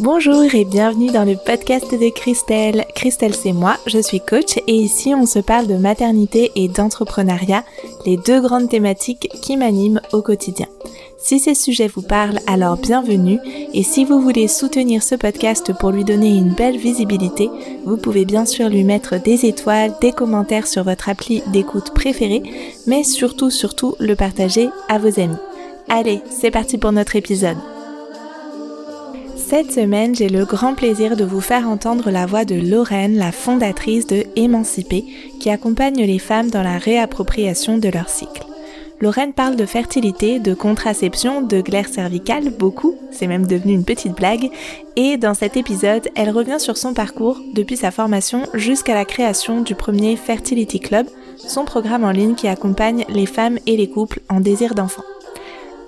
Bonjour et bienvenue dans le podcast de Christelle. Christelle c'est moi, je suis coach et ici on se parle de maternité et d'entrepreneuriat, les deux grandes thématiques qui m'animent au quotidien. Si ces sujets vous parlent, alors bienvenue et si vous voulez soutenir ce podcast pour lui donner une belle visibilité, vous pouvez bien sûr lui mettre des étoiles, des commentaires sur votre appli d'écoute préférée, mais surtout surtout le partager à vos amis. Allez, c'est parti pour notre épisode. Cette semaine, j'ai le grand plaisir de vous faire entendre la voix de Lorraine, la fondatrice de Émancipée, qui accompagne les femmes dans la réappropriation de leur cycle. Lorraine parle de fertilité, de contraception, de glaire cervicale, beaucoup, c'est même devenu une petite blague, et dans cet épisode, elle revient sur son parcours depuis sa formation jusqu'à la création du premier Fertility Club, son programme en ligne qui accompagne les femmes et les couples en désir d'enfant.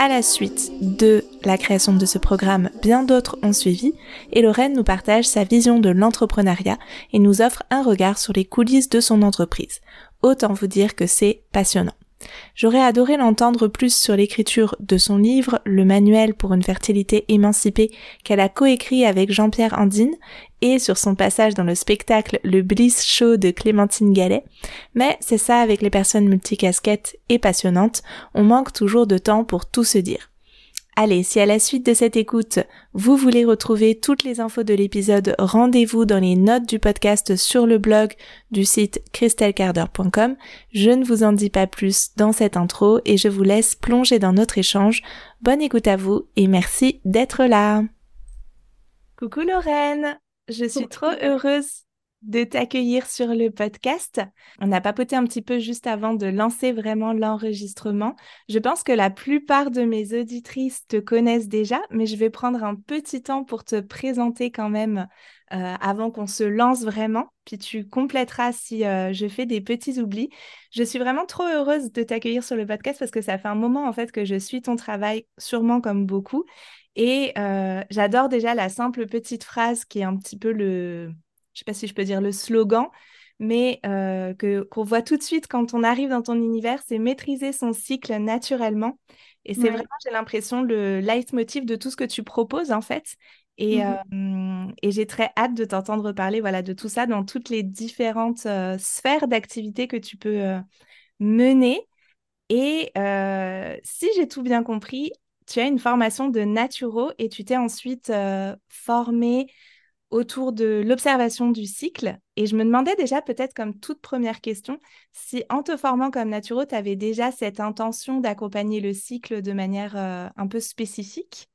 À la suite de la création de ce programme, bien d'autres ont suivi et Lorraine nous partage sa vision de l'entrepreneuriat et nous offre un regard sur les coulisses de son entreprise. Autant vous dire que c'est passionnant. J'aurais adoré l'entendre plus sur l'écriture de son livre, Le manuel pour une fertilité émancipée, qu'elle a coécrit avec Jean-Pierre Andine, et sur son passage dans le spectacle Le Bliss Show de Clémentine Gallet. Mais c'est ça avec les personnes multicasquettes et passionnantes, on manque toujours de temps pour tout se dire. Allez, si à la suite de cette écoute, vous voulez retrouver toutes les infos de l'épisode, rendez-vous dans les notes du podcast sur le blog du site christelcarder.com. Je ne vous en dis pas plus dans cette intro et je vous laisse plonger dans notre échange. Bonne écoute à vous et merci d'être là. Coucou Lorraine, je suis trop heureuse de t'accueillir sur le podcast. On a papoté un petit peu juste avant de lancer vraiment l'enregistrement. Je pense que la plupart de mes auditrices te connaissent déjà, mais je vais prendre un petit temps pour te présenter quand même euh, avant qu'on se lance vraiment. Puis tu compléteras si euh, je fais des petits oublis. Je suis vraiment trop heureuse de t'accueillir sur le podcast parce que ça fait un moment en fait que je suis ton travail, sûrement comme beaucoup. Et euh, j'adore déjà la simple petite phrase qui est un petit peu le je sais pas si je peux dire le slogan, mais euh, que qu'on voit tout de suite quand on arrive dans ton univers, c'est maîtriser son cycle naturellement. Et c'est vraiment, j'ai l'impression, le leitmotiv de tout ce que tu proposes en fait. Et, mmh euh, et j'ai très hâte de t'entendre parler voilà, de tout ça dans toutes les différentes euh, sphères d'activité que tu peux mener. Et si j'ai tout bien compris, tu as une formation de naturo et tu t'es ensuite formée autour de l'observation du cycle. Et je me demandais déjà, peut-être comme toute première question, si en te formant comme naturo, tu avais déjà cette intention d'accompagner le cycle de manière euh, un peu spécifique?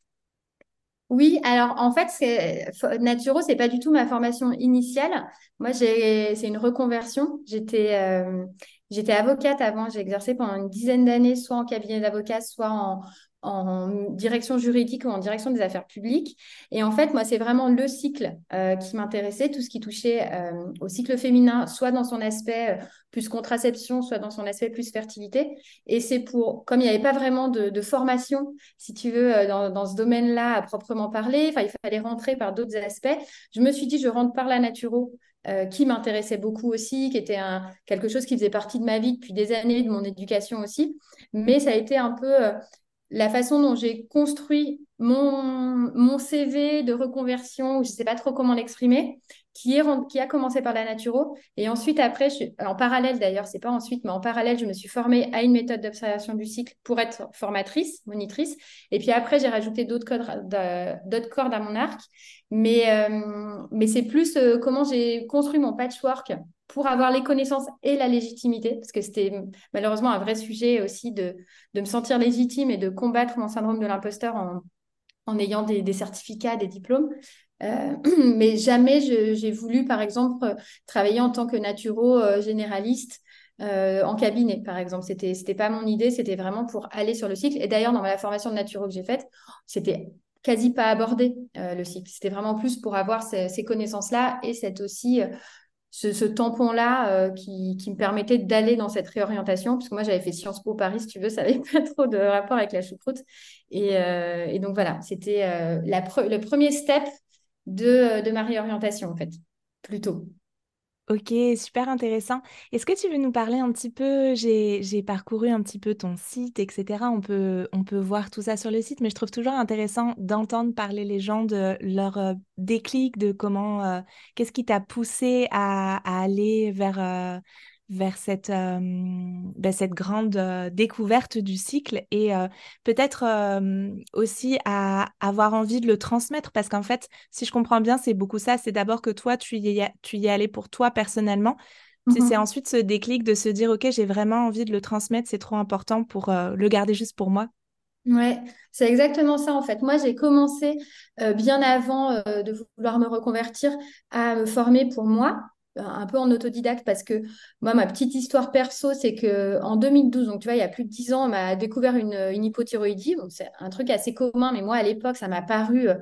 Oui, alors en fait, c'est Naturo, c'est pas du tout ma formation initiale. Moi, c'est une reconversion. J'étais euh, j'étais avocate avant, j'ai exercé pendant une dizaine d'années, soit en cabinet d'avocat, soit en, en direction juridique ou en direction des affaires publiques. Et en fait, moi, c'est vraiment le cycle euh, qui m'intéressait, tout ce qui touchait euh, au cycle féminin, soit dans son aspect euh, plus contraception, soit dans son aspect plus fertilité. Et c'est pour, comme il n'y avait pas vraiment de, formation, si tu veux, dans, ce domaine-là à proprement parler, il fallait rentrer par d'autres aspects, je me suis dit, je rentre par la naturo. qui m'intéressait beaucoup aussi, qui était un, quelque chose qui faisait partie de ma vie depuis des années, de mon éducation aussi. Mais ça a été un peu la façon dont j'ai construit mon, mon CV de reconversion, je ne sais pas trop comment l'exprimer, qui, qui a commencé par la naturo. Et ensuite, après, en parallèle d'ailleurs, c'est pas ensuite, mais en parallèle, je me suis formée à une méthode d'observation du cycle pour être formatrice, monitrice. Et puis après, j'ai rajouté d'autres cordes, à mon arc. Mais, euh, mais c'est plus euh, comment j'ai construit mon patchwork pour avoir les connaissances et la légitimité, parce que c'était malheureusement un vrai sujet aussi de, de me sentir légitime et de combattre mon syndrome de l'imposteur en, en ayant des, certificats, des diplômes. Euh, mais jamais j'ai voulu, par exemple, travailler en tant que naturo euh, généraliste euh, en cabinet, par exemple. C'était c'était pas mon idée, c'était vraiment pour aller sur le cycle. Et d'ailleurs, dans la formation de naturo que j'ai faite, c'était quasi pas abordé le cycle. C'était vraiment plus pour avoir ces, ces connaissances-là et c'est aussi ce, tampon-là euh, qui, me permettait d'aller dans cette réorientation, puisque moi j'avais fait Sciences Po Paris, si tu veux, ça n'avait pas trop de rapport avec la choucroute. Et, euh, donc voilà, c'était euh, le premier step de, de, ma réorientation, en fait, plutôt. Ok, super intéressant. Est-ce que tu veux nous parler un petit peu, j'ai, parcouru un petit peu ton site, etc. On peut, on peut voir tout ça sur le site, mais je trouve toujours intéressant d'entendre parler les gens de leur euh, déclic, de comment, euh, qu'est-ce qui t'a poussé à, à aller vers, euh, vers cette, euh, ben, cette grande euh, découverte du cycle et euh, peut-être aussi à avoir envie de le transmettre parce qu'en fait, si je comprends bien, c'est beaucoup ça. C'est d'abord que toi, tu y es, tu y es allé pour toi personnellement. C'est Mhm. ensuite ce déclic de se dire, OK, j'ai vraiment envie de le transmettre, c'est trop important pour le garder juste pour moi. Ouais, c'est exactement ça en fait. Moi, j'ai commencé bien avant de vouloir me reconvertir à me former pour moi, un peu en autodidacte parce que moi, ma petite histoire perso, c'est que en 2012, donc tu vois, il y a plus de 10 ans, on m'a découvert une, hypothyroïdie. Donc, c'est un truc assez commun, mais moi, à l'époque, ça m'a paru euh,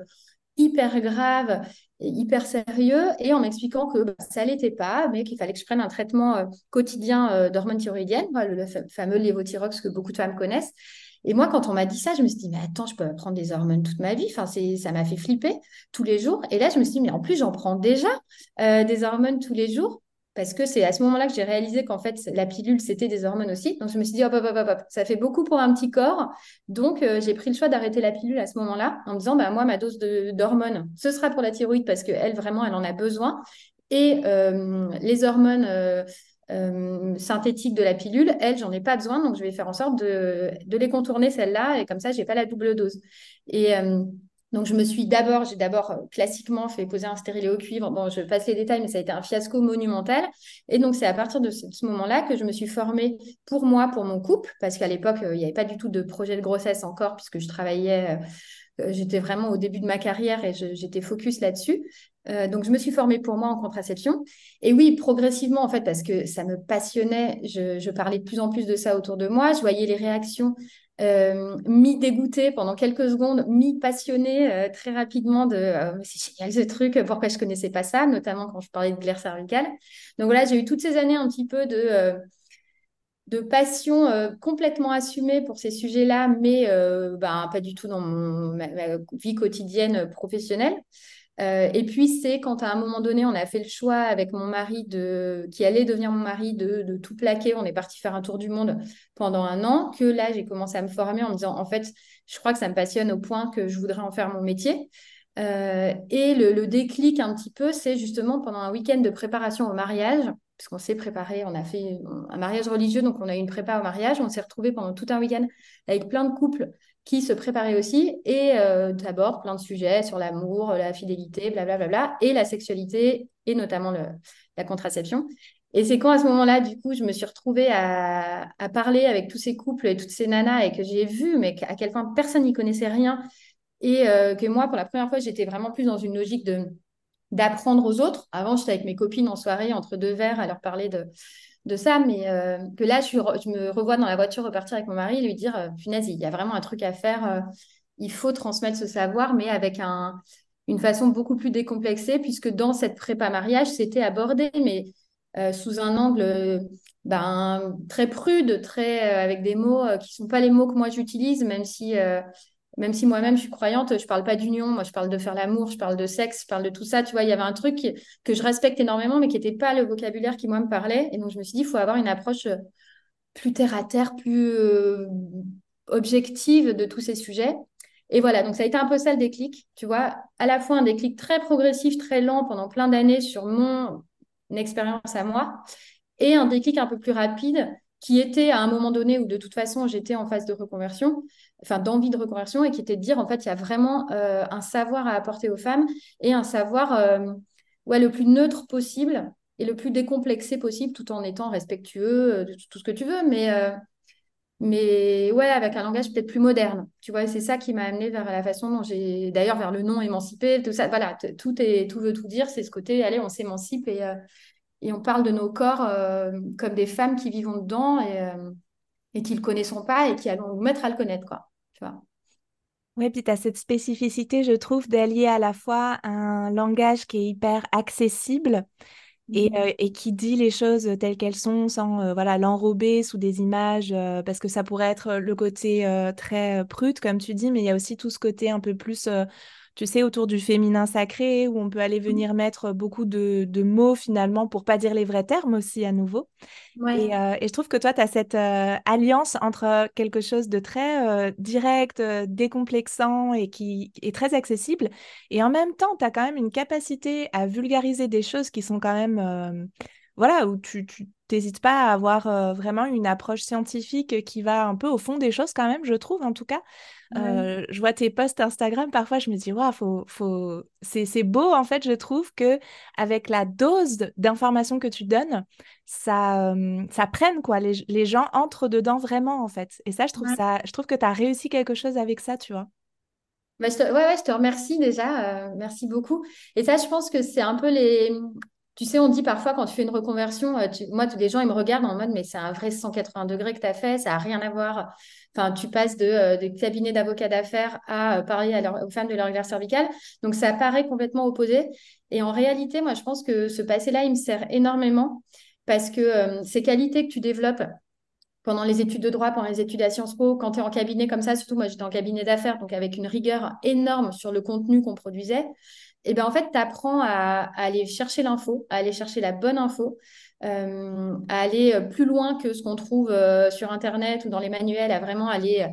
hyper grave hyper sérieux et en m'expliquant que bah, ça l'était pas, mais qu'il fallait que je prenne un traitement euh, quotidien euh, d'hormones thyroïdiennes, le, le fa- fameux lévothyrox que beaucoup de femmes connaissent. Et moi, quand on m'a dit ça, je me suis dit, mais attends, je peux prendre des hormones toute ma vie. Enfin, ça m'a fait flipper tous les jours. Et là, je me suis dit, mais en plus, j'en prends déjà euh, des hormones tous les jours. Parce que c'est à ce moment-là que j'ai réalisé qu'en fait, la pilule, c'était des hormones aussi. Donc, je me suis dit, hop, hop, hop, hop, ça fait beaucoup pour un petit corps. Donc, euh, j'ai pris le choix d'arrêter la pilule à ce moment-là en me disant, bah, moi, ma dose d'hormones, ce sera pour la thyroïde parce qu'elle, vraiment, elle en a besoin. Et euh, les hormones euh, synthétiques de la pilule, elles, j'en ai pas besoin. Donc, je vais faire en sorte de, de les contourner, celles-là. Et comme ça, j'ai pas la double dose. Et euh, donc, je me suis d'abord, j'ai d'abord euh, classiquement fait poser un stérilet au cuivre. Bon, je passe les détails, mais ça a été un fiasco monumental. Et donc, c'est à partir de ce, ce moment-là que je me suis formée pour moi, pour mon couple, parce qu'à l'époque, euh, il n'y avait pas du tout de projet de grossesse encore, puisque je travaillais. Euh, J'étais vraiment au début de ma carrière et j'étais focus là-dessus. Euh, donc, je me suis formée pour moi en contraception. Et oui, progressivement, en fait, parce que ça me passionnait, je, parlais de plus en plus de ça autour de moi. Je voyais les réactions euh, mi-dégoûtées pendant quelques secondes, mi-passionnées euh, très rapidement de c'est génial ce truc, pourquoi je connaissais pas ça, notamment quand je parlais de glaire cervicale. Donc voilà, j'ai eu toutes ces années un petit peu de, de passion euh, complètement assumée pour ces sujets-là, mais euh, ben, pas du tout dans ma, vie quotidienne professionnelle. Euh, et puis, c'est quand à un moment donné, on a fait le choix avec mon mari, de, qui allait devenir mon mari, de, tout plaquer. On est parti faire un tour du monde pendant un an, que là, j'ai commencé à me former en me disant, en fait, je crois que ça me passionne au point que je voudrais en faire mon métier. Et le, le déclic un petit peu, c'est justement pendant un week-end de préparation au mariage, puisqu'on s'est préparé, on a fait un mariage religieux, donc on a eu une prépa au mariage, on s'est retrouvés pendant tout un week-end avec plein de couples qui se préparaient aussi, et euh, d'abord plein de sujets sur l'amour, la fidélité, blablabla, bla, bla, et la sexualité, et notamment la contraception. Et c'est quand à ce moment-là, du coup, je me suis retrouvée à, à, parler avec tous ces couples et toutes ces nanas, et que j'ai vu, mais à quel point personne n'y connaissait rien, et euh, que moi, pour la première fois, j'étais vraiment plus dans une logique de d'apprendre aux autres. Avant, j'étais avec mes copines en soirée, entre deux verres, à leur parler de, ça, mais euh, que là, je, me revois dans la voiture repartir avec mon mari et lui dire, euh, punaise, il y a vraiment un truc à faire, euh, il faut transmettre ce savoir, mais avec un, une façon beaucoup plus décomplexée, puisque dans cette prépa mariage, c'était abordé, mais sous un angle ben, très prude, avec des mots qui ne sont pas les mots que moi j'utilise, même si même si moi-même je suis croyante, je parle pas d'union, moi je parle de faire l'amour, je parle de sexe, je parle de tout ça. Tu vois, il y avait un truc que je respecte énormément, mais qui n'était pas le vocabulaire qui moi me parlait. Et donc je me suis dit, il faut avoir une approche plus terre à terre, plus euh, objective de tous ces sujets. Et voilà, donc ça a été un peu ça le déclic, tu vois, à la fois un déclic très progressif, très lent pendant plein d'années sur mon expérience à moi, et un déclic un peu plus rapide qui était à un moment donné où de toute façon j'étais en phase de reconversion, enfin d'envie de reconversion, et qui était de dire en fait il y a vraiment euh, un savoir à apporter aux femmes et un savoir euh, ouais, le plus neutre possible et le plus décomplexé possible tout en étant respectueux de tout ce que tu veux, mais, euh, mais ouais, avec un langage peut-être plus moderne. Tu vois, c'est ça qui m'a amené vers la façon dont j'ai, d'ailleurs vers le nom émancipé, tout ça, voilà, tout, est, tout veut tout dire, c'est ce côté, allez, on s'émancipe et et on parle de nos corps euh, comme des femmes qui vivons dedans et, euh, et qui ne le connaissons pas et qui allons nous mettre à le connaître, quoi. Tu vois. Oui, puis tu as cette spécificité, je trouve, d'allier à la fois un langage qui est hyper accessible et, euh, et, qui dit les choses telles qu'elles sont sans euh, voilà l'enrober sous des images euh, parce que ça pourrait être le côté très prude comme tu dis mais il y a aussi tout ce côté un peu plus tu sais, autour du féminin sacré, où on peut aller venir mettre beaucoup de, de mots finalement pour pas dire les vrais termes aussi à nouveau. Et, euh, et, je trouve que toi, tu as cette euh, alliance entre quelque chose de très euh, direct, décomplexant et qui est très accessible. Et en même temps, tu as quand même une capacité à vulgariser des choses qui sont quand même voilà, où tu n'hésites pas à avoir euh, vraiment une approche scientifique qui va un peu au fond des choses quand même, je trouve en tout cas. Euh, je vois tes posts Instagram, parfois je me dis, wow, faut, faut... c'est beau en fait, je trouve que avec la dose d'informations que tu donnes, ça, euh, ça prenne quoi, les, les, gens entrent dedans vraiment en fait. Et ça, je trouve, ça, je trouve que tu as réussi quelque chose avec ça, tu vois. Bah, je te... Ouais, ouais, je te remercie déjà, merci beaucoup. Et ça, je pense que c'est un peu les, tu sais, on dit parfois quand tu fais une reconversion, euh, moi, tous les gens, ils me regardent en mode, mais c'est un vrai 180 degrés que tu as fait, ça n'a rien à voir. Enfin, tu passes de, euh, cabinet d'avocats d'affaires à euh, parler aux femmes de leur cervical. Donc, ça paraît complètement opposé. Et en réalité, moi, je pense que ce passé-là, il me sert énormément parce que ces qualités que tu développes pendant les études de droit, pendant les études à Sciences Po, quand tu es en cabinet comme ça, surtout moi j'étais en cabinet d'affaires, donc avec une rigueur énorme sur le contenu qu'on produisait, et ben en fait, tu apprends à, aller chercher l'info, à aller chercher la bonne info, euh, à aller euh, plus loin que ce qu'on trouve euh, sur Internet ou dans les manuels, à vraiment aller,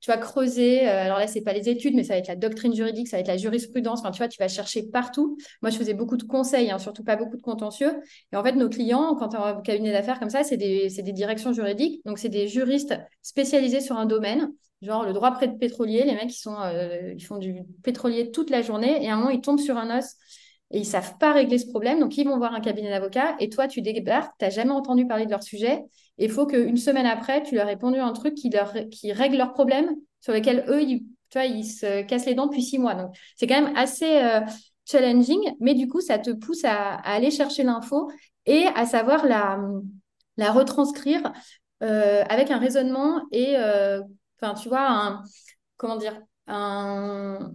tu vas creuser. alors là, c'est pas les études, mais ça va être la doctrine juridique, ça va être la jurisprudence. Enfin, tu vois, tu vas chercher partout. Moi, je faisais beaucoup de conseils, hein, surtout pas beaucoup de contentieux. Et en fait, nos clients, quand tu as un cabinet d'affaires comme ça, c'est des directions juridiques. Donc, c'est des juristes spécialisés sur un domaine Genre le droit près de pétrolier, les mecs ils sont, euh, ils font du pétrolier toute la journée et à un moment ils tombent sur un os et ils savent pas régler ce problème, donc ils vont voir un cabinet d'avocats et toi tu débarques, tu n'as jamais entendu parler de leur sujet et il faut qu'une semaine après tu leur répondu un truc qui, leur, qui règle leurs problèmes sur lesquels eux ils, ils se cassent les dents depuis six mois. Donc c'est quand même assez euh, challenging, mais du coup ça te pousse à, aller chercher l'info et à savoir la, la retranscrire euh, avec un raisonnement et Enfin, tu vois, comment dire, un,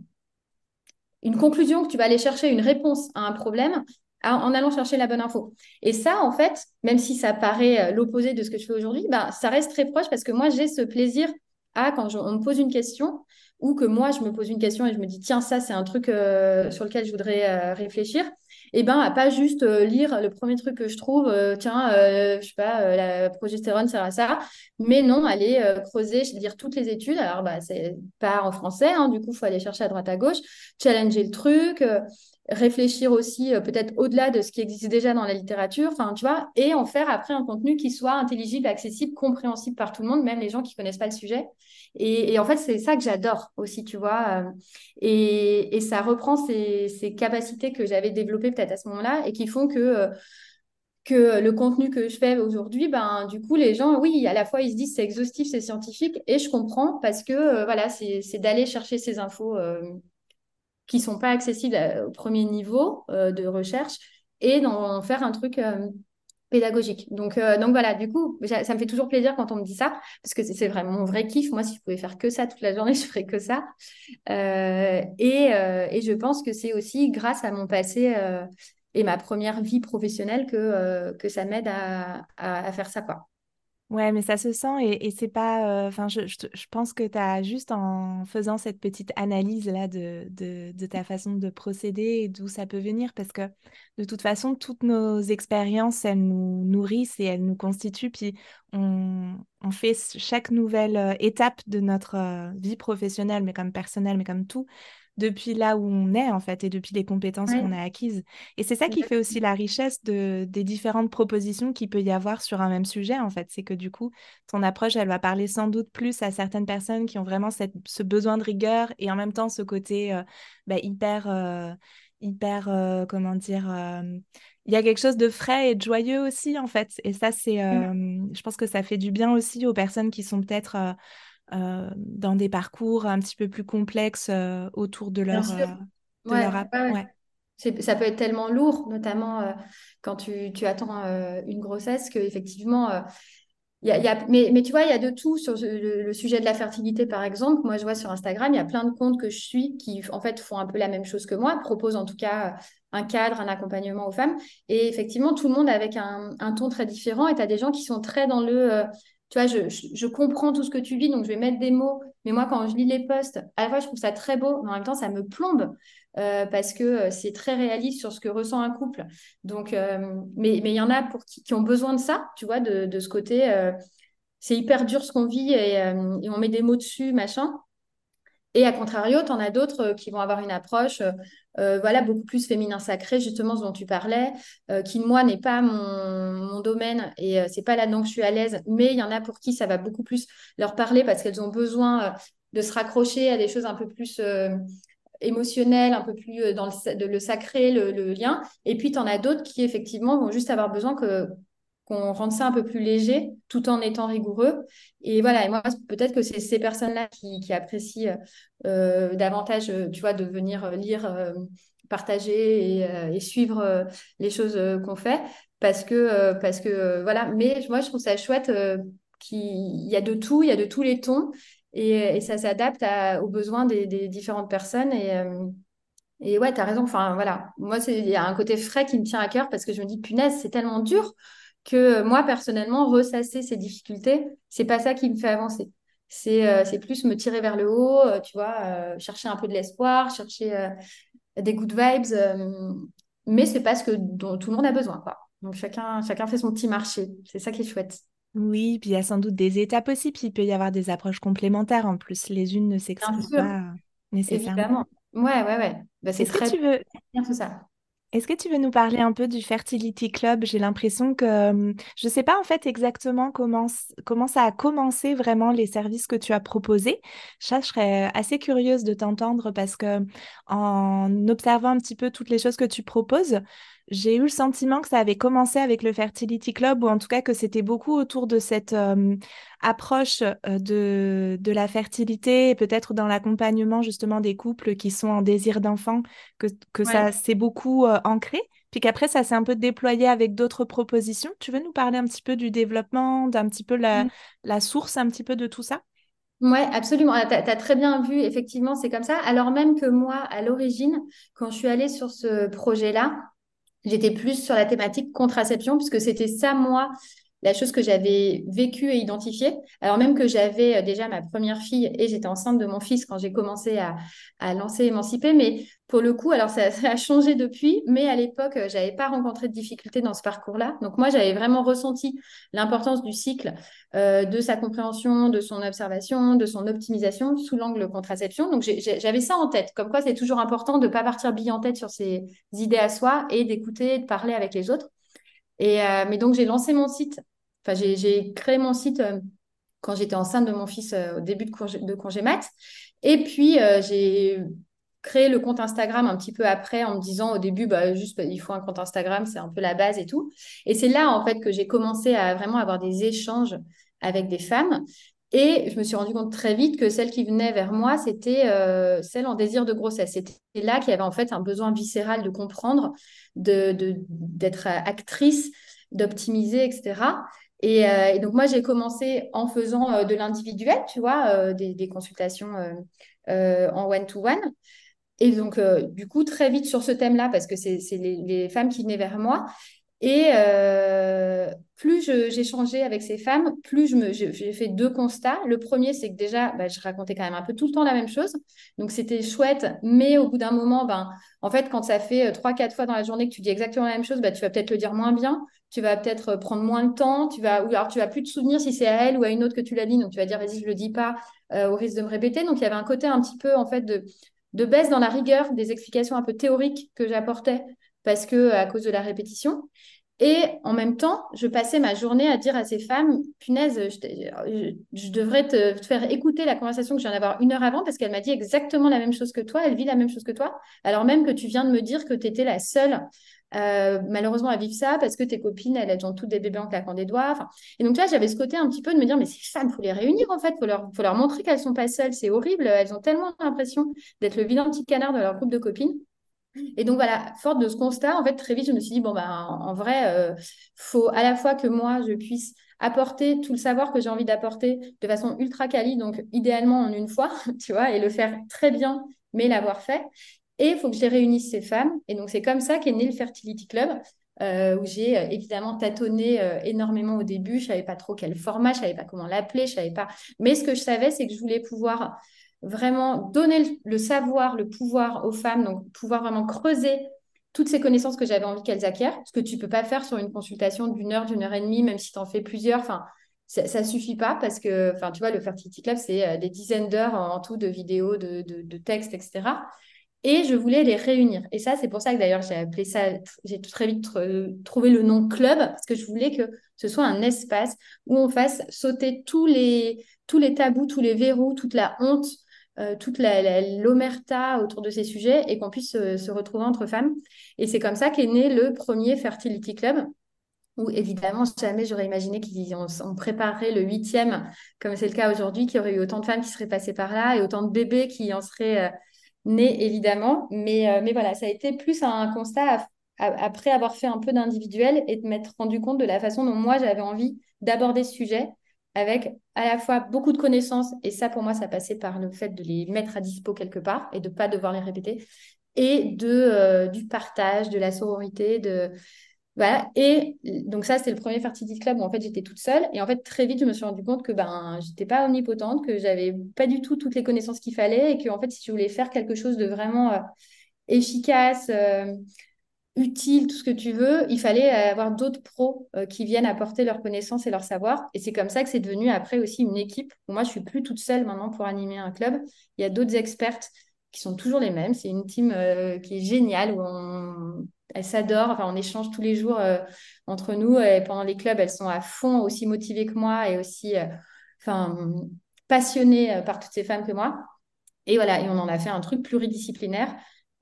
une conclusion que tu vas aller chercher, une réponse à un problème en allant chercher la bonne info. Et ça, en fait, même si ça paraît euh, l'opposé de ce que je fais aujourd'hui, ben, ça reste très proche parce que moi, j'ai ce plaisir à, quand on me pose une question, ou que moi, je me pose une question et je me dis, tiens, ça, c'est un truc euh, sur lequel je voudrais euh, réfléchir, et eh ben, à pas juste euh, lire le premier truc que je trouve, tiens, je sais pas, la progestérone sert à ça, mais non, aller creuser, lire toutes les études. Alors, bah, c'est pas en français, hein, du coup, il faut aller chercher à droite à gauche, challenger le truc, réfléchir aussi peut-être au-delà de ce qui existe déjà dans la littérature, enfin, tu vois, et en faire après un contenu qui soit intelligible, accessible, compréhensible par tout le monde, même les gens qui connaissent pas le sujet. Et, en fait, c'est ça que j'adore aussi, tu vois. Euh, et, ça reprend ces, capacités que j'avais développées peut-être à ce moment-là et qui font que, euh, que le contenu que je fais aujourd'hui, ben, du coup, les gens, oui, à la fois, ils se disent c'est exhaustif, c'est scientifique. Et je comprends parce que, euh, voilà, c'est d'aller chercher ces infos qui ne sont pas accessibles au premier niveau de recherche et d'en faire un truc pédagogique. Donc, euh, donc voilà, du coup, ça me fait toujours plaisir quand on me dit ça, parce que c'est vraiment mon vrai kiff. Moi, si je pouvais faire que ça toute la journée, je ferais que ça. Euh, et, euh, et, je pense que c'est aussi grâce à mon passé et ma première vie professionnelle que, que ça m'aide à, à, à, faire ça, quoi. Ouais, mais ça se sent et, c'est pas. Enfin, je, pense que tu as juste en faisant cette petite analyse là de, ta façon de procéder et d'où ça peut venir, parce que de toute façon, toutes nos expériences, elles nous nourrissent et elles nous constituent, puis on, on fait chaque nouvelle étape de notre vie professionnelle, mais comme personnelle, mais comme tout, depuis là où on est en fait et depuis les compétences qu'on a acquises. Et c'est ça qui fait aussi la richesse de, des différentes propositions qu'il peut y avoir sur un même sujet en fait. C'est que du coup, ton approche, elle va parler sans doute plus à certaines personnes qui ont vraiment cette, ce besoin de rigueur et en même temps ce côté euh, bah, hyper... Euh, hyper, euh, comment dire, il y a quelque chose de frais et de joyeux aussi, en fait. Et ça, c'est, mmh. je pense que ça fait du bien aussi aux personnes qui sont peut-être dans des parcours un petit peu plus complexes euh, autour de leur, euh, de leur Ça peut être tellement lourd, notamment quand tu, tu attends une grossesse, qu'effectivement, y a, y a, mais, mais, tu vois, il y a de tout sur le, sujet de la fertilité, par exemple. Moi, je vois sur Instagram, il y a plein de comptes que je suis qui, en fait, font un peu la même chose que moi, proposent en tout cas un cadre, un accompagnement aux femmes. Et effectivement, tout le monde avec un, un ton très différent. Et tu as des gens qui sont très dans le tu vois, je, comprends tout ce que tu vis, donc je vais mettre des mots. Mais moi, quand je lis les posts, à la fois, je trouve ça très beau, mais en même temps, ça me plombe euh, parce que euh, c'est très réaliste sur ce que ressent un couple. Donc, mais il y en a pour qui, ont besoin de ça, tu vois, de, ce côté. c'est hyper dur ce qu'on vit et, on met des mots dessus, machin. Et à contrario, tu en as d'autres euh, qui vont avoir une approche euh, euh, voilà, beaucoup plus féminin sacré, justement, ce dont tu parlais, qui, moi, n'est pas mon, domaine et c'est pas là-dedans que je suis à l'aise, mais il y en a pour qui ça va beaucoup plus leur parler parce qu'elles ont besoin de se raccrocher à des choses un peu plus émotionnelles, un peu plus dans le, le sacré, le, le, lien. Et puis, tu en as d'autres qui, effectivement, vont juste avoir besoin que qu'on rende ça un peu plus léger tout en étant rigoureux. Et voilà, et moi, peut-être que c'est ces personnes-là qui, apprécient euh, davantage, euh, tu vois, de venir lire, euh, partager et, suivre les choses qu'on fait. Parce que, parce que voilà, mais moi, je trouve ça chouette qu'il y a de tout, il y a de tous les tons et, ça s'adapte aux besoins des, des, différentes personnes. Et, et ouais, tu as raison. Enfin, voilà. Moi, il y a un côté frais qui me tient à cœur parce que je me dis, punaise, c'est tellement dur que moi, personnellement, ressasser ces difficultés, c'est pas ça qui me fait avancer. C'est euh, plus me tirer vers le haut, euh, tu vois, euh, chercher un peu de l'espoir, chercher des good vibes. mais c'est pas ce que, dont tout le monde a besoin, quoi. Donc, chacun, chacun fait son petit marché. C'est ça qui est chouette. Oui, puis il y a sans doute des étapes aussi, puis il peut y avoir des approches complémentaires en plus. Les unes ne s'excluent pas nécessairement. Évidemment. Ouais, ouais, ouais. Bah, c'est très que tu veux... bien tout ça. Est-ce que tu veux nous parler un peu du Fertility Club? J'ai l'impression que je ne sais pas en fait exactement comment, comment ça a commencé vraiment les services que tu as proposés. Ça, je serais assez curieuse de t'entendre parce que en observant un petit peu toutes les choses que tu proposes, j'ai eu le sentiment que ça avait commencé avec le Fertility Club, ou en tout cas que c'était beaucoup autour de cette euh, approche euh, de, de, la fertilité, et peut-être dans l'accompagnement justement des couples qui sont en désir d'enfant, que, que ça s'est beaucoup euh, ancré, puis qu'après ça s'est un peu déployé avec d'autres propositions. Tu veux nous parler un petit peu du développement, d'un petit peu la, mmh. la source, un petit peu de tout ça? Oui, absolument. Tu as, très bien vu, effectivement, c'est comme ça. Alors même que moi, à l'origine, quand je suis allée sur ce projet-là, J'étais plus sur la thématique contraception, puisque c'était ça, moi, la chose que j'avais vécue et identifiée. Alors même que j'avais euh, déjà ma première fille et j'étais enceinte de mon fils quand j'ai commencé à, lancer Émancipé, mais pour le coup, alors ça, a changé depuis, mais à l'époque, euh, j'avais pas rencontré de difficultés dans ce parcours-là. Donc moi, j'avais vraiment ressenti l'importance du cycle, euh, de sa compréhension, de son observation, de son optimisation sous l'angle contraception. Donc j'avais ça en tête, comme quoi c'est toujours important de ne pas partir bille en tête sur ses idées à soi et d'écouter, de parler avec les autres. Et, mais donc, j'ai lancé mon site. Enfin, j'ai créé mon site euh, quand j'étais enceinte de mon fils euh, au début de congé, de congé mat. Et puis, j'ai créé le compte Instagram un petit peu après en me disant au début, bah, juste, bah, il faut un compte Instagram, c'est un peu la base et tout. Et c'est là, en fait, que j'ai commencé à vraiment avoir des échanges avec des femmes. Et je me suis rendu compte très vite que celle qui venait vers moi, c'était celle en désir de grossesse. C'était là qu'il y avait en fait un besoin viscéral de comprendre, de, d'être actrice, d'optimiser, etc. Euh, et, donc, moi, j'ai commencé en faisant euh, de l'individuel, tu vois, euh, des, consultations en one-to-one. Et donc, du coup, très vite sur ce thème-là, parce que c'est les, femmes qui venaient vers moi. Et plus changé avec ces femmes, plus j'ai fait deux constats. Le premier, c'est que déjà, bah, je racontais quand même un peu tout le temps la même chose. Donc, c'était chouette. Mais au bout d'un moment, ben, en fait, quand ça fait trois, quatre fois dans la journée que tu dis exactement la même chose, bah, tu vas peut-être le dire moins bien. Tu vas peut-être euh, prendre moins de temps. Tu vas, ou alors, tu vas plus te souvenir si c'est à elle ou à une autre que tu l'as dit. Donc, tu vas dire, vas-y, je le dis pas au risque de me répéter. Donc, il y avait un côté un petit peu, en fait, de, baisse dans la rigueur des explications un peu théoriques que j'apportais parce que à cause de la répétition. Et en même temps, je passais ma journée à dire à ces femmes, punaise, je, devrais te, faire écouter la conversation que je viens d'avoir une heure avant parce qu'elle m'a dit exactement la même chose que toi, elle vit la même chose que toi, alors même que tu viens de me dire que tu étais la seule euh, malheureusement à vivre ça parce que tes copines, elles, ont toutes des bébés en claquant des doigts. Et donc là, j'avais ce côté un petit peu de me dire, mais ces femmes, faut les réunir en fait, faut leur, faut leur montrer qu'elles sont pas seules, c'est horrible, elles ont tellement l'impression d'être le vilain petit canard de leur groupe de copines. Et donc voilà, forte de ce constat, en fait, très vite, je me suis dit, bon, bah, en, vrai, euh, faut à la fois que moi, je puisse apporter tout le savoir que j'ai envie d'apporter de façon ultra quali, donc idéalement en une fois, tu vois, et le faire très bien, mais l'avoir fait. Et il faut que je les réunisse, ces femmes. Et donc, c'est comme ça qu'est né le Fertility Club. où j'ai évidemment tâtonné énormément au début. Je savais pas trop quel format, je savais pas comment l'appeler, je savais pas. Mais ce que je savais, c'est que je voulais pouvoir vraiment donner le, savoir, le pouvoir aux femmes, donc pouvoir vraiment creuser toutes ces connaissances que j'avais envie qu'elles acquièrent, ce que tu peux pas faire sur une consultation d'une heure, d'une heure et demie, même si tu en fais plusieurs. Enfin, ça, ne suffit pas parce que, tu vois, le Fertility Club, c'est euh, des dizaines d'heures en tout de vidéos, de, de, textes, etc. Et je voulais les réunir. Et ça, c'est pour ça que d'ailleurs, j'ai appelé ça, j'ai très vite trouvé le nom club, parce que je voulais que ce soit un espace où on fasse sauter tous les, tous les tabous, tous les verrous, toute la honte, euh, toute l'omerta autour de ces sujets et qu'on puisse se, retrouver entre femmes. Et c'est comme ça qu'est né le premier Fertility Club, où évidemment, jamais j'aurais imaginé qu'on préparerait le huitième, comme c'est le cas aujourd'hui, qu'il y aurait eu autant de femmes qui seraient passées par là et autant de bébés qui en seraient nés, évidemment. Mais, euh, mais voilà, ça a été plus un constat après avoir fait un peu d'individuel et de m'être rendu compte de la façon dont moi j'avais envie d'aborder ce sujet avec à la fois beaucoup de connaissances, et ça pour moi ça passait par le fait de les mettre à dispo quelque part et de ne pas devoir les répéter, et de, euh, du partage, de la sororité, de... Voilà. Et donc ça, c'était le premier Fertility Club où en fait j'étais toute seule. Et en fait, très vite, je me suis rendu compte que ben, j'étais pas omnipotente, que j'avais pas du tout toutes les connaissances qu'il fallait et que en fait, si je voulais faire quelque chose de vraiment euh, efficace, euh, utile, tout ce que tu veux, il fallait avoir d'autres pros euh, qui viennent apporter leurs connaissances et leur savoir. Et c'est comme ça que c'est devenu après aussi une équipe. Moi, je suis plus toute seule maintenant pour animer un club. Il y a d'autres expertes qui sont toujours les mêmes. C'est une team euh, qui est géniale où on... elles s'adorent. Enfin, on échange tous les jours euh, entre nous. Et pendant les clubs, elles sont à fond, aussi motivées que moi et aussi enfin, passionnées par toutes ces femmes que moi. Et voilà, et on en a fait un truc pluridisciplinaire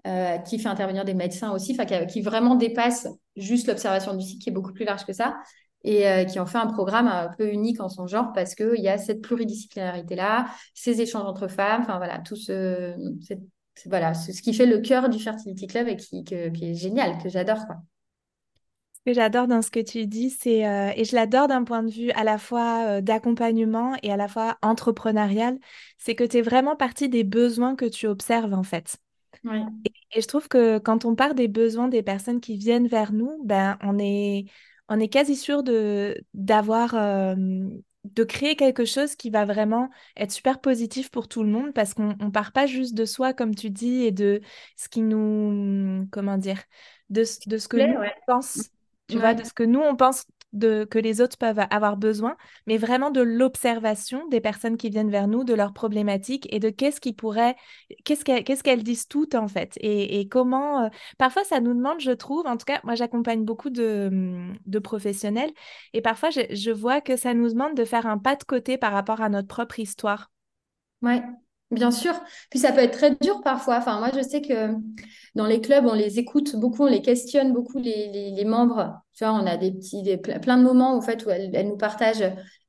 euh, qui fait intervenir des médecins aussi, qui, vraiment dépasse juste l'observation du cycle, qui est beaucoup plus large que ça, et euh, qui en fait un programme un peu unique en son genre parce qu'il y a cette pluridisciplinarité-là, ces échanges entre femmes, enfin voilà, tout ce, voilà, ce, qui fait le cœur du Fertility Club et qui, qui est génial, que j'adore. quoi. Ce que j'adore dans ce que tu dis, c'est, euh, et je l'adore d'un point de vue à la fois d'accompagnement et à la fois entrepreneurial, c'est que tu es vraiment partie des besoins que tu observes en fait. Et, je trouve que quand on part des besoins des personnes qui viennent vers nous, ben, on est, on est quasi sûr de, d'avoir, euh, de créer quelque chose qui va vraiment être super positif pour tout le monde parce qu'on ne part pas juste de soi, comme tu dis, et de ce qui nous, comment dire, de, de ce que nous on pense, tu vois, de ce que nous on pense de, que les autres peuvent avoir besoin, mais vraiment de l'observation des personnes qui viennent vers nous, de leurs problématiques et de qu'est-ce qui pourrait, qu'est-ce qu'elles disent toutes en fait et, comment. Euh, parfois, ça nous demande, je trouve, en tout cas, moi j'accompagne beaucoup de, hum, de, professionnels et parfois je, je vois que ça nous demande de faire un pas de côté par rapport à notre propre histoire. Ouais, Bien sûr. Puis ça peut être très dur parfois. Enfin, moi, je sais que dans les clubs, on les écoute beaucoup, on les questionne beaucoup, les, membres. Tu vois, on a des petits, plein de moments en fait, où elles, nous partagent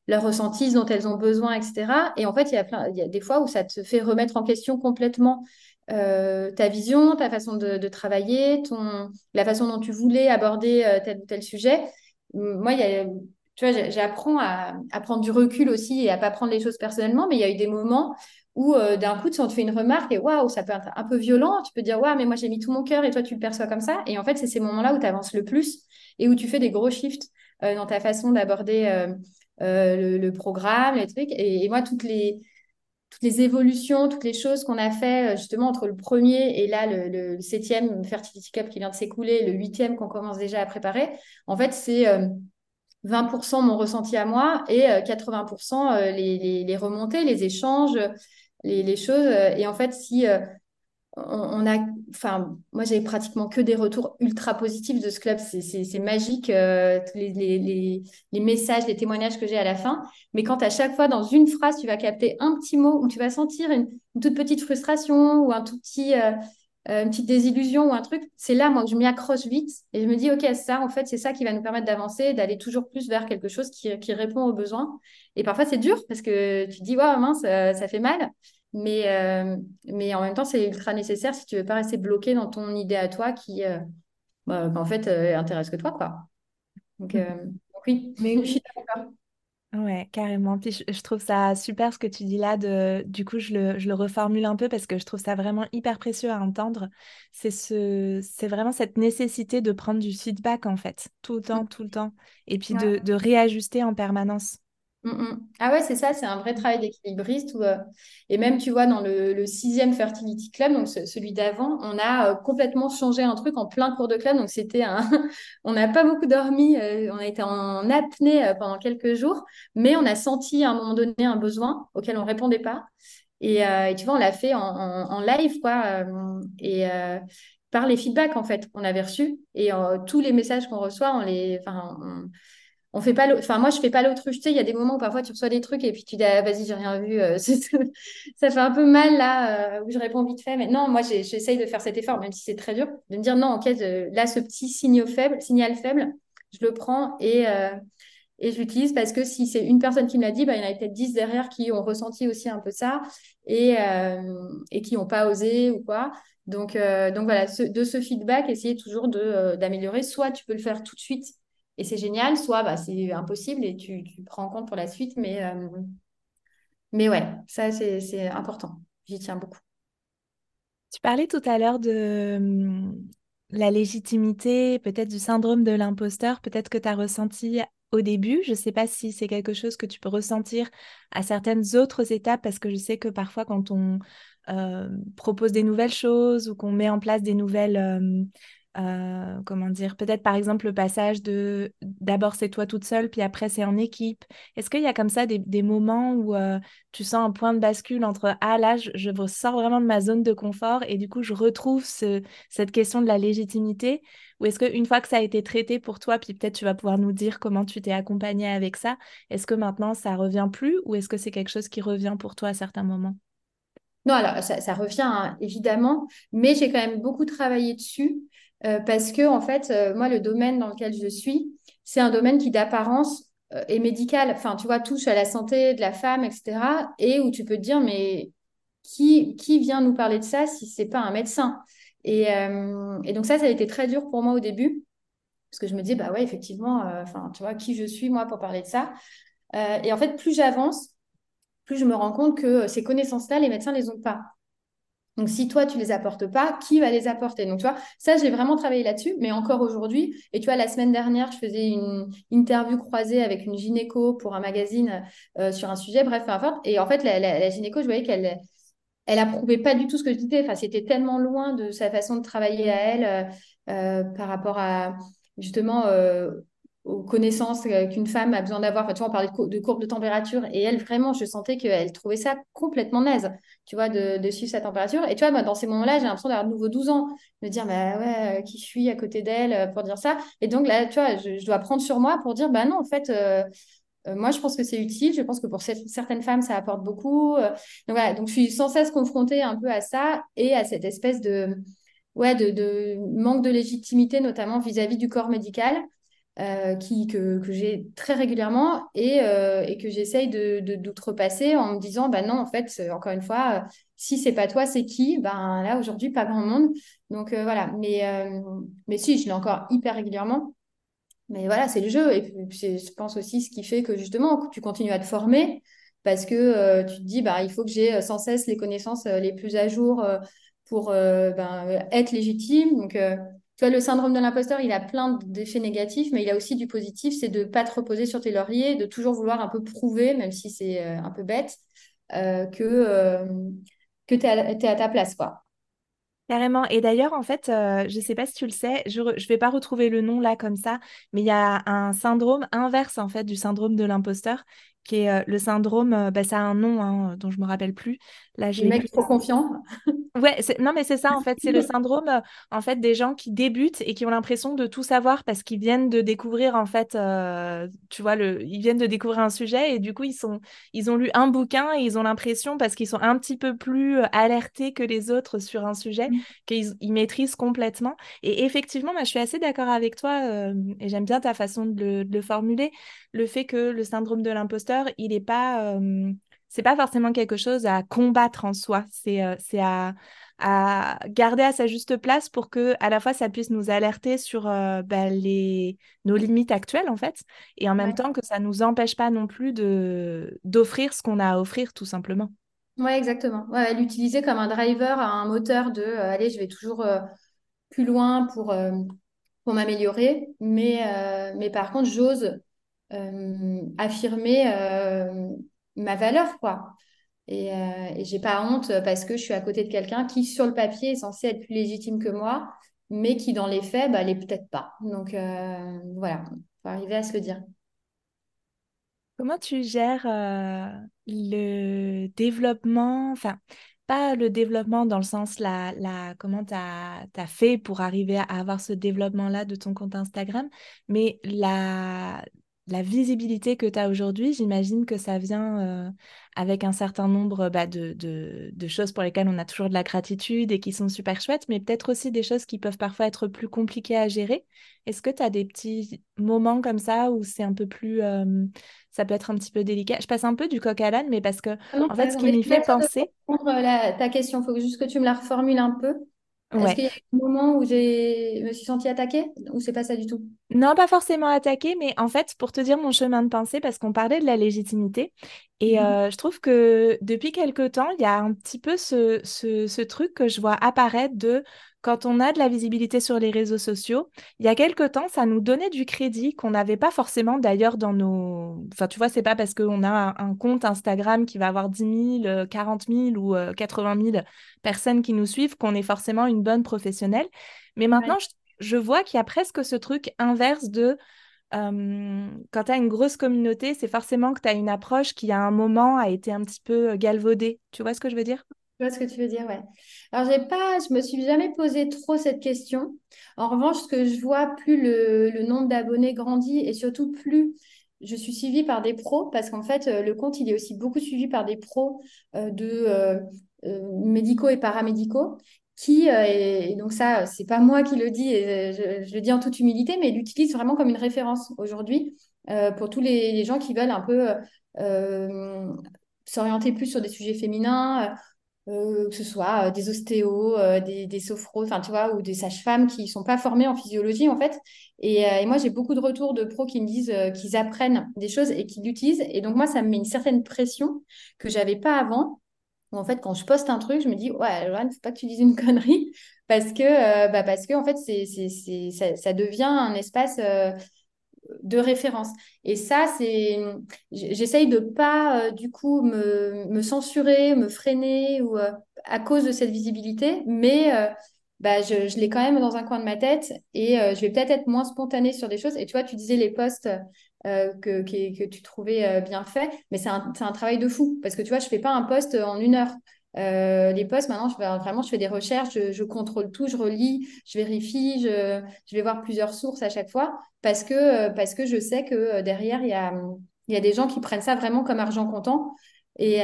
leurs ressentis, dont elles ont besoin, etc. Et en fait, il y a, plein, il y a des fois où ça te fait remettre en question complètement euh, ta vision, ta façon de, travailler, ton, la façon dont tu voulais aborder euh, tel ou tel sujet. Moi, y a, tu vois, j'apprends à, à, prendre du recul aussi et à pas prendre les choses personnellement, mais il y a eu des moments ou euh, d'un coup, on te fait une remarque et waouh, ça peut être un peu violent, tu peux dire waouh, mais moi j'ai mis tout mon cœur et toi tu le perçois comme ça. Et en fait, c'est ces moments-là où tu avances le plus et où tu fais des gros shifts euh, dans ta façon d'aborder euh, le, programme, les trucs. Et, moi, toutes les, toutes les évolutions, toutes les choses qu'on a fait justement entre le premier et là le, septième Fertility Cup qui vient de s'écouler, le huitième qu'on commence déjà à préparer, en fait, c'est 20% mon ressenti à moi et 80% les, les, les, remontées, les échanges, les, choses. Euh, et en fait, si euh, on, a, enfin, moi j'ai pratiquement que des retours ultra positifs de ce club. C'est magique, euh, les, les, les, messages, les témoignages que j'ai à la fin. Mais quand à chaque fois, dans une phrase, tu vas capter un petit mot où tu vas sentir une, toute petite frustration ou un tout petit, une petite désillusion ou un truc, c'est là, moi, que je m'y accroche vite et je me dis, OK, ça, en fait, c'est ça qui va nous permettre d'avancer, d'aller toujours plus vers quelque chose qui, qui répond aux besoins. Et parfois, c'est dur parce que tu te dis, waouh, mince, ça fait mal. Mais, euh, mais en même temps, c'est ultra nécessaire si tu veux pas rester bloqué dans ton idée à toi qui, euh, bah, en fait, euh, intéresse que toi, quoi. Donc, oui, mais je suis d'accord. Ouais, carrément. Puis je, je trouve ça super ce que tu dis là. De, du coup, je le, je le reformule un peu parce que je trouve ça vraiment hyper précieux à entendre. C'est ce, c'est vraiment cette nécessité de prendre du feedback en fait, tout le temps, tout le temps, et puis de, de réajuster en permanence. Mm, mm. Ah ouais, c'est ça, c'est un vrai travail d'équilibriste. euh, et même, tu vois, dans le, sixième Fertility Club, donc ce- celui d'avant, on a euh, complètement changé un truc en plein cours de club. Donc c'était un... on n'a pas beaucoup dormi, euh, on a été en apnée pendant quelques jours, mais on a senti à un moment donné un besoin auquel on répondait pas. Et, tu vois, on l'a fait en, live, quoi, et par les feedbacks en fait qu'on avait reçus et tous les messages qu'on reçoit, on les, on fait pas, enfin moi je fais pas l'autruche. Tu sais, il y a des moments où parfois tu reçois des trucs et puis tu dis ah, vas-y j'ai rien vu, euh, ça fait un peu mal là euh, où je réponds vite fait. Mais non, moi j'essaye de faire cet effort, même si c'est très dur, de me dire non, ok, je- là ce petit signal faible, je le prends et euh, je parce que si c'est une personne qui me l'a dit, bah, il y en a peut-être 10 derrière qui ont ressenti aussi un peu ça et, euh, qui n'ont pas osé ou quoi. Donc, euh, voilà, de ce feedback, essayer toujours euh, d'améliorer. Soit tu peux le faire tout de suite et c'est génial, soit bah, c'est impossible et tu, prends en compte pour la suite. Mais, euh, mais ouais, ça c'est, important. J'y tiens beaucoup. Tu parlais tout à l'heure de hum, la légitimité, peut-être du syndrome de l'imposteur, peut-être que tu as ressenti au début. Je ne sais pas si c'est quelque chose que tu peux ressentir à certaines autres étapes, parce que je sais que parfois quand on euh, propose des nouvelles choses ou qu'on met en place des nouvelles, euh, euh, comment dire, peut-être par exemple le passage de d'abord c'est toi toute seule, puis après c'est en équipe. Est-ce qu'il y a comme ça des, moments où euh, tu sens un point de bascule entre ah là je, je sors vraiment de ma zone de confort et du coup je retrouve ce, cette question de la légitimité? Ou est-ce qu'une fois que ça a été traité pour toi puis peut-être tu vas pouvoir nous dire comment tu t'es accompagnée avec ça est-ce que maintenant ça revient plus ou est-ce que c'est quelque chose qui revient pour toi à certains moments? Non, alors ça, ça revient hein, évidemment, mais j'ai quand même beaucoup travaillé dessus euh, parce que en fait, euh, moi, le domaine dans lequel je suis, c'est un domaine qui d'apparence euh, est médical. Enfin, tu vois, touche à la santé de la femme, etc. Et où tu peux te dire, mais qui, qui vient nous parler de ça si c'est pas un médecin? Et, donc ça, ça a été très dur pour moi au début parce que je me dis, bah ouais, effectivement, enfin, tu vois, qui je suis moi pour parler de ça? Et en fait, plus j'avance, plus je me rends compte que ces connaissances-là, les médecins les ont pas. Donc, si toi, tu les apportes pas, qui va les apporter? Donc, tu vois, ça, j'ai vraiment travaillé là-dessus, mais encore aujourd'hui. Et tu vois, la semaine dernière, je faisais une interview croisée avec une gynéco pour un magazine euh, sur un sujet, bref, peu importe. Et en fait, la, gynéco, je voyais qu'elle elle approuvait pas du tout ce que je disais. Enfin, c'était tellement loin de sa façon de travailler à elle euh, euh, par rapport à justement aux connaissances euh, qu'une femme a besoin d'avoir. Enfin, tu vois, on parlait de, de courbe de température et elle, vraiment, je sentais qu'elle trouvait ça complètement naze, tu vois, de, suivre sa température. Et tu vois, moi, dans ces moments-là, j'ai l'impression d'avoir de nouveau 12 ans, de dire, bah ouais, euh, qui je suis à côté d'elle euh, pour dire ça. Et donc là, tu vois, je, dois prendre sur moi pour dire, bah non, en fait. moi, je pense que c'est utile. Je pense que pour cer- certaines femmes, ça apporte beaucoup. Donc voilà, donc je suis sans cesse confrontée un peu à ça et à cette espèce de, ouais, de manque de légitimité, notamment vis-à-vis du corps médical, euh, qui, que, que j'ai très régulièrement et, euh, et que j'essaye de, d'outrepasser en me disant, bah non, en fait, c'est- encore une fois, euh, si c'est pas toi, c'est qui? Ben là, aujourd'hui, pas grand monde. Donc euh, voilà, mais, euh, mais si, je l'ai encore hyper régulièrement. Mais voilà, c'est le jeu. Et je pense aussi ce qui fait que justement, tu continues à te former parce que euh, tu te dis, bah, il faut que j'ai euh, sans cesse les connaissances euh, les plus à jour euh, pour euh, ben, euh, être légitime. Donc, euh, tu vois, le syndrome de l'imposteur, il a plein d'effets négatifs, mais il a aussi du positif, c'est de ne pas te reposer sur tes lauriers, de toujours vouloir un peu prouver, même si c'est euh, un peu bête, euh, que, euh, que tu es à, ta place, quoi. Carrément. Et d'ailleurs, en fait, je ne sais pas si tu le sais, je ne vais pas retrouver le nom là comme ça, mais il y a un syndrome inverse en fait du syndrome de l'imposteur, qui est euh, le syndrome, euh, bah, ça a un nom hein, dont je me rappelle plus. Là, je Les mecs trop confiants. Ouais, non, mais c'est ça, en fait, c'est le syndrome, euh, en fait, des gens qui débutent et qui ont l'impression de tout savoir parce qu'ils viennent de découvrir, en fait, euh, tu vois, le, ils viennent de découvrir un sujet et du coup, ils sont, ils ont lu un bouquin et ils ont l'impression, parce qu'ils sont un petit peu plus euh, alertés que les autres sur un sujet, qu'ils ils maîtrisent complètement. Et effectivement, moi, je suis assez d'accord avec toi euh, et j'aime bien ta façon de le, de le formuler, le fait que le syndrome de l'imposteur, il n'est pas... euh, c'est pas forcément quelque chose à combattre en soi, c'est euh, c'est à, à garder à sa juste place pour que à la fois ça puisse nous alerter sur euh, bah, les... nos limites actuelles en fait, et en même temps que ça nous empêche pas non plus de d'offrir ce qu'on a à offrir tout simplement. Ouais, exactement. Ouais, l'utiliser comme un driver, un moteur de allez, je vais toujours plus loin pour, pour m'améliorer, mais, mais par contre, j'ose affirmer ma valeur, quoi. Et, euh, et j'ai pas honte parce que je suis à côté de quelqu'un qui, sur le papier, est censé être plus légitime que moi, mais qui, dans les faits, bah, l'est peut-être pas. Donc, euh, voilà, faut arriver à se le dire. Comment tu gères euh, le développement, enfin, pas le développement dans le sens la, la comment tu as, fait pour arriver à avoir ce développement-là de ton compte Instagram, mais la, la visibilité que tu as aujourd'hui, j'imagine que ça vient euh, avec un certain nombre bah, de, de, choses pour lesquelles on a toujours de la gratitude et qui sont super chouettes, mais peut-être aussi des choses qui peuvent parfois être plus compliquées à gérer. Est-ce que tu as des petits moments comme ça où c'est un peu plus... Euh, ça peut être un petit peu délicat? Je passe un peu du coq à l'âne, mais parce que, ah en fait, ce qui m'y fait penser... La, ta question, il faut juste que tu me la reformules un peu. Est-ce qu'il y a un moment où je me suis sentie attaquée ou c'est pas ça du tout? Non, pas forcément attaquée, mais en fait, pour te dire mon chemin de pensée, parce qu'on parlait de la légitimité, et mhm. euh, je trouve que depuis quelque temps, il y a un petit peu ce, ce, ce truc que je vois apparaître de quand on a de la visibilité sur les réseaux sociaux, il y a quelque temps, ça nous donnait du crédit qu'on n'avait pas forcément d'ailleurs dans nos... Enfin, tu vois, c'est pas parce qu'on a un, compte Instagram qui va avoir 10 000, 40 000 ou 80 euh, 000 personnes qui nous suivent qu'on est forcément une bonne professionnelle. Mais maintenant, je, vois qu'il y a presque ce truc inverse de... Euh, quand tu as une grosse communauté, c'est forcément que tu as une approche qui, à un moment, a été un petit peu galvaudée. Tu vois ce que je veux dire? Je vois ce que tu veux dire, ouais. Alors, j'ai pas, je me suis jamais posé trop cette question. En revanche, ce que je vois, plus le, nombre d'abonnés grandit et surtout plus je suis suivie par des pros, parce qu'en fait, euh, le compte, il est aussi beaucoup suivi par des pros euh, de euh, médicaux et paramédicaux qui, et donc ça, c'est pas moi qui le dis, et je, le dis en toute humilité, mais l'utilise vraiment comme une référence aujourd'hui pour tous les, gens qui veulent un peu s'orienter plus sur des sujets féminins, euh, que ce soit euh, des ostéos, euh, des, des sophros, enfin tu vois, ou des sages-femmes qui ne sont pas formées en physiologie en fait. Et, moi j'ai beaucoup de retours de pros qui me disent qu'ils apprennent des choses et qu'ils l'utilisent. Et donc moi ça me met une certaine pression que j'avais pas avant. en fait quand je poste un truc, je me dis ouais, ne faut pas que tu dises une connerie parce que bah, parce que en fait c'est, c'est, ça, ça, devient un espace de référence. Et ça, c'est, j'essaye de pas euh, du coup me, censurer, me freiner ou euh, à cause de cette visibilité, mais euh, bah, je, l'ai quand même dans un coin de ma tête et je vais peut-être être moins spontanée sur des choses. Et tu vois, tu disais les posts que, que, tu trouvais bien faits, mais c'est un, un, travail de fou parce que tu vois, je fais pas un post en une heure. Euh, les posts, maintenant, je vraiment, je fais des recherches, je, contrôle tout, je relis, je vérifie, je, vais voir plusieurs sources à chaque fois parce que, euh, parce que je sais que euh, derrière, il y a, y a des gens qui prennent ça vraiment comme argent comptant. Et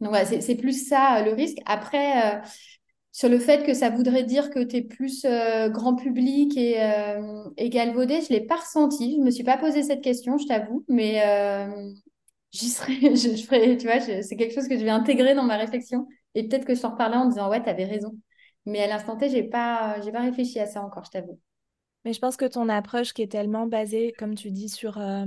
donc, voilà, c'est plus ça le risque. Après, sur le fait que ça voudrait dire que tu es plus grand public et, et galvaudé, je ne l'ai pas ressenti. Je ne me suis pas posé cette question, je t'avoue, mais j'y serais, je, ferais, tu vois, c'est quelque chose que je vais intégrer dans ma réflexion. Et peut-être que je t'en reparlerai en disant, ouais, tu avais raison. Mais à l'instant T, j'ai pas, j'ai pas réfléchi à ça encore, je t'avoue. Mais je pense que ton approche qui est tellement basée, comme tu dis, sur, euh,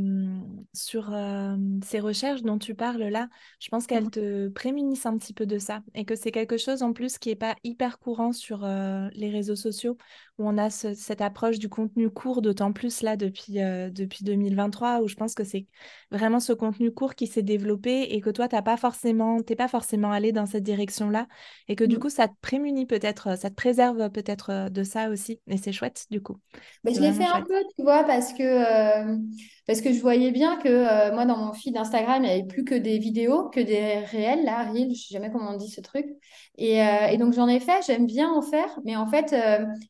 sur euh, ces recherches dont tu parles là, je pense qu'elles mmh. te prémunissent un petit peu de ça et que c'est quelque chose en plus qui n'est pas hyper courant sur euh, les réseaux sociaux où on a cette approche du contenu court, d'autant plus là depuis, depuis 2023 où je pense que c'est vraiment ce contenu court qui s'est développé et que toi, tu n'es pas forcément, pas forcément allé dans cette direction-là et que du coup, ça te prémunit peut-être, ça te préserve peut-être de ça aussi et c'est chouette du coup. Mais je l'ai fait un peu, tu vois, parce que, euh, parce que je voyais bien que euh, moi, dans mon feed d'Instagram, il n'y avait plus que des vidéos, que des réels, là, reels, je sais jamais comment on dit ce truc. Et, euh, et donc, j'en ai fait, j'aime bien en faire, mais en fait,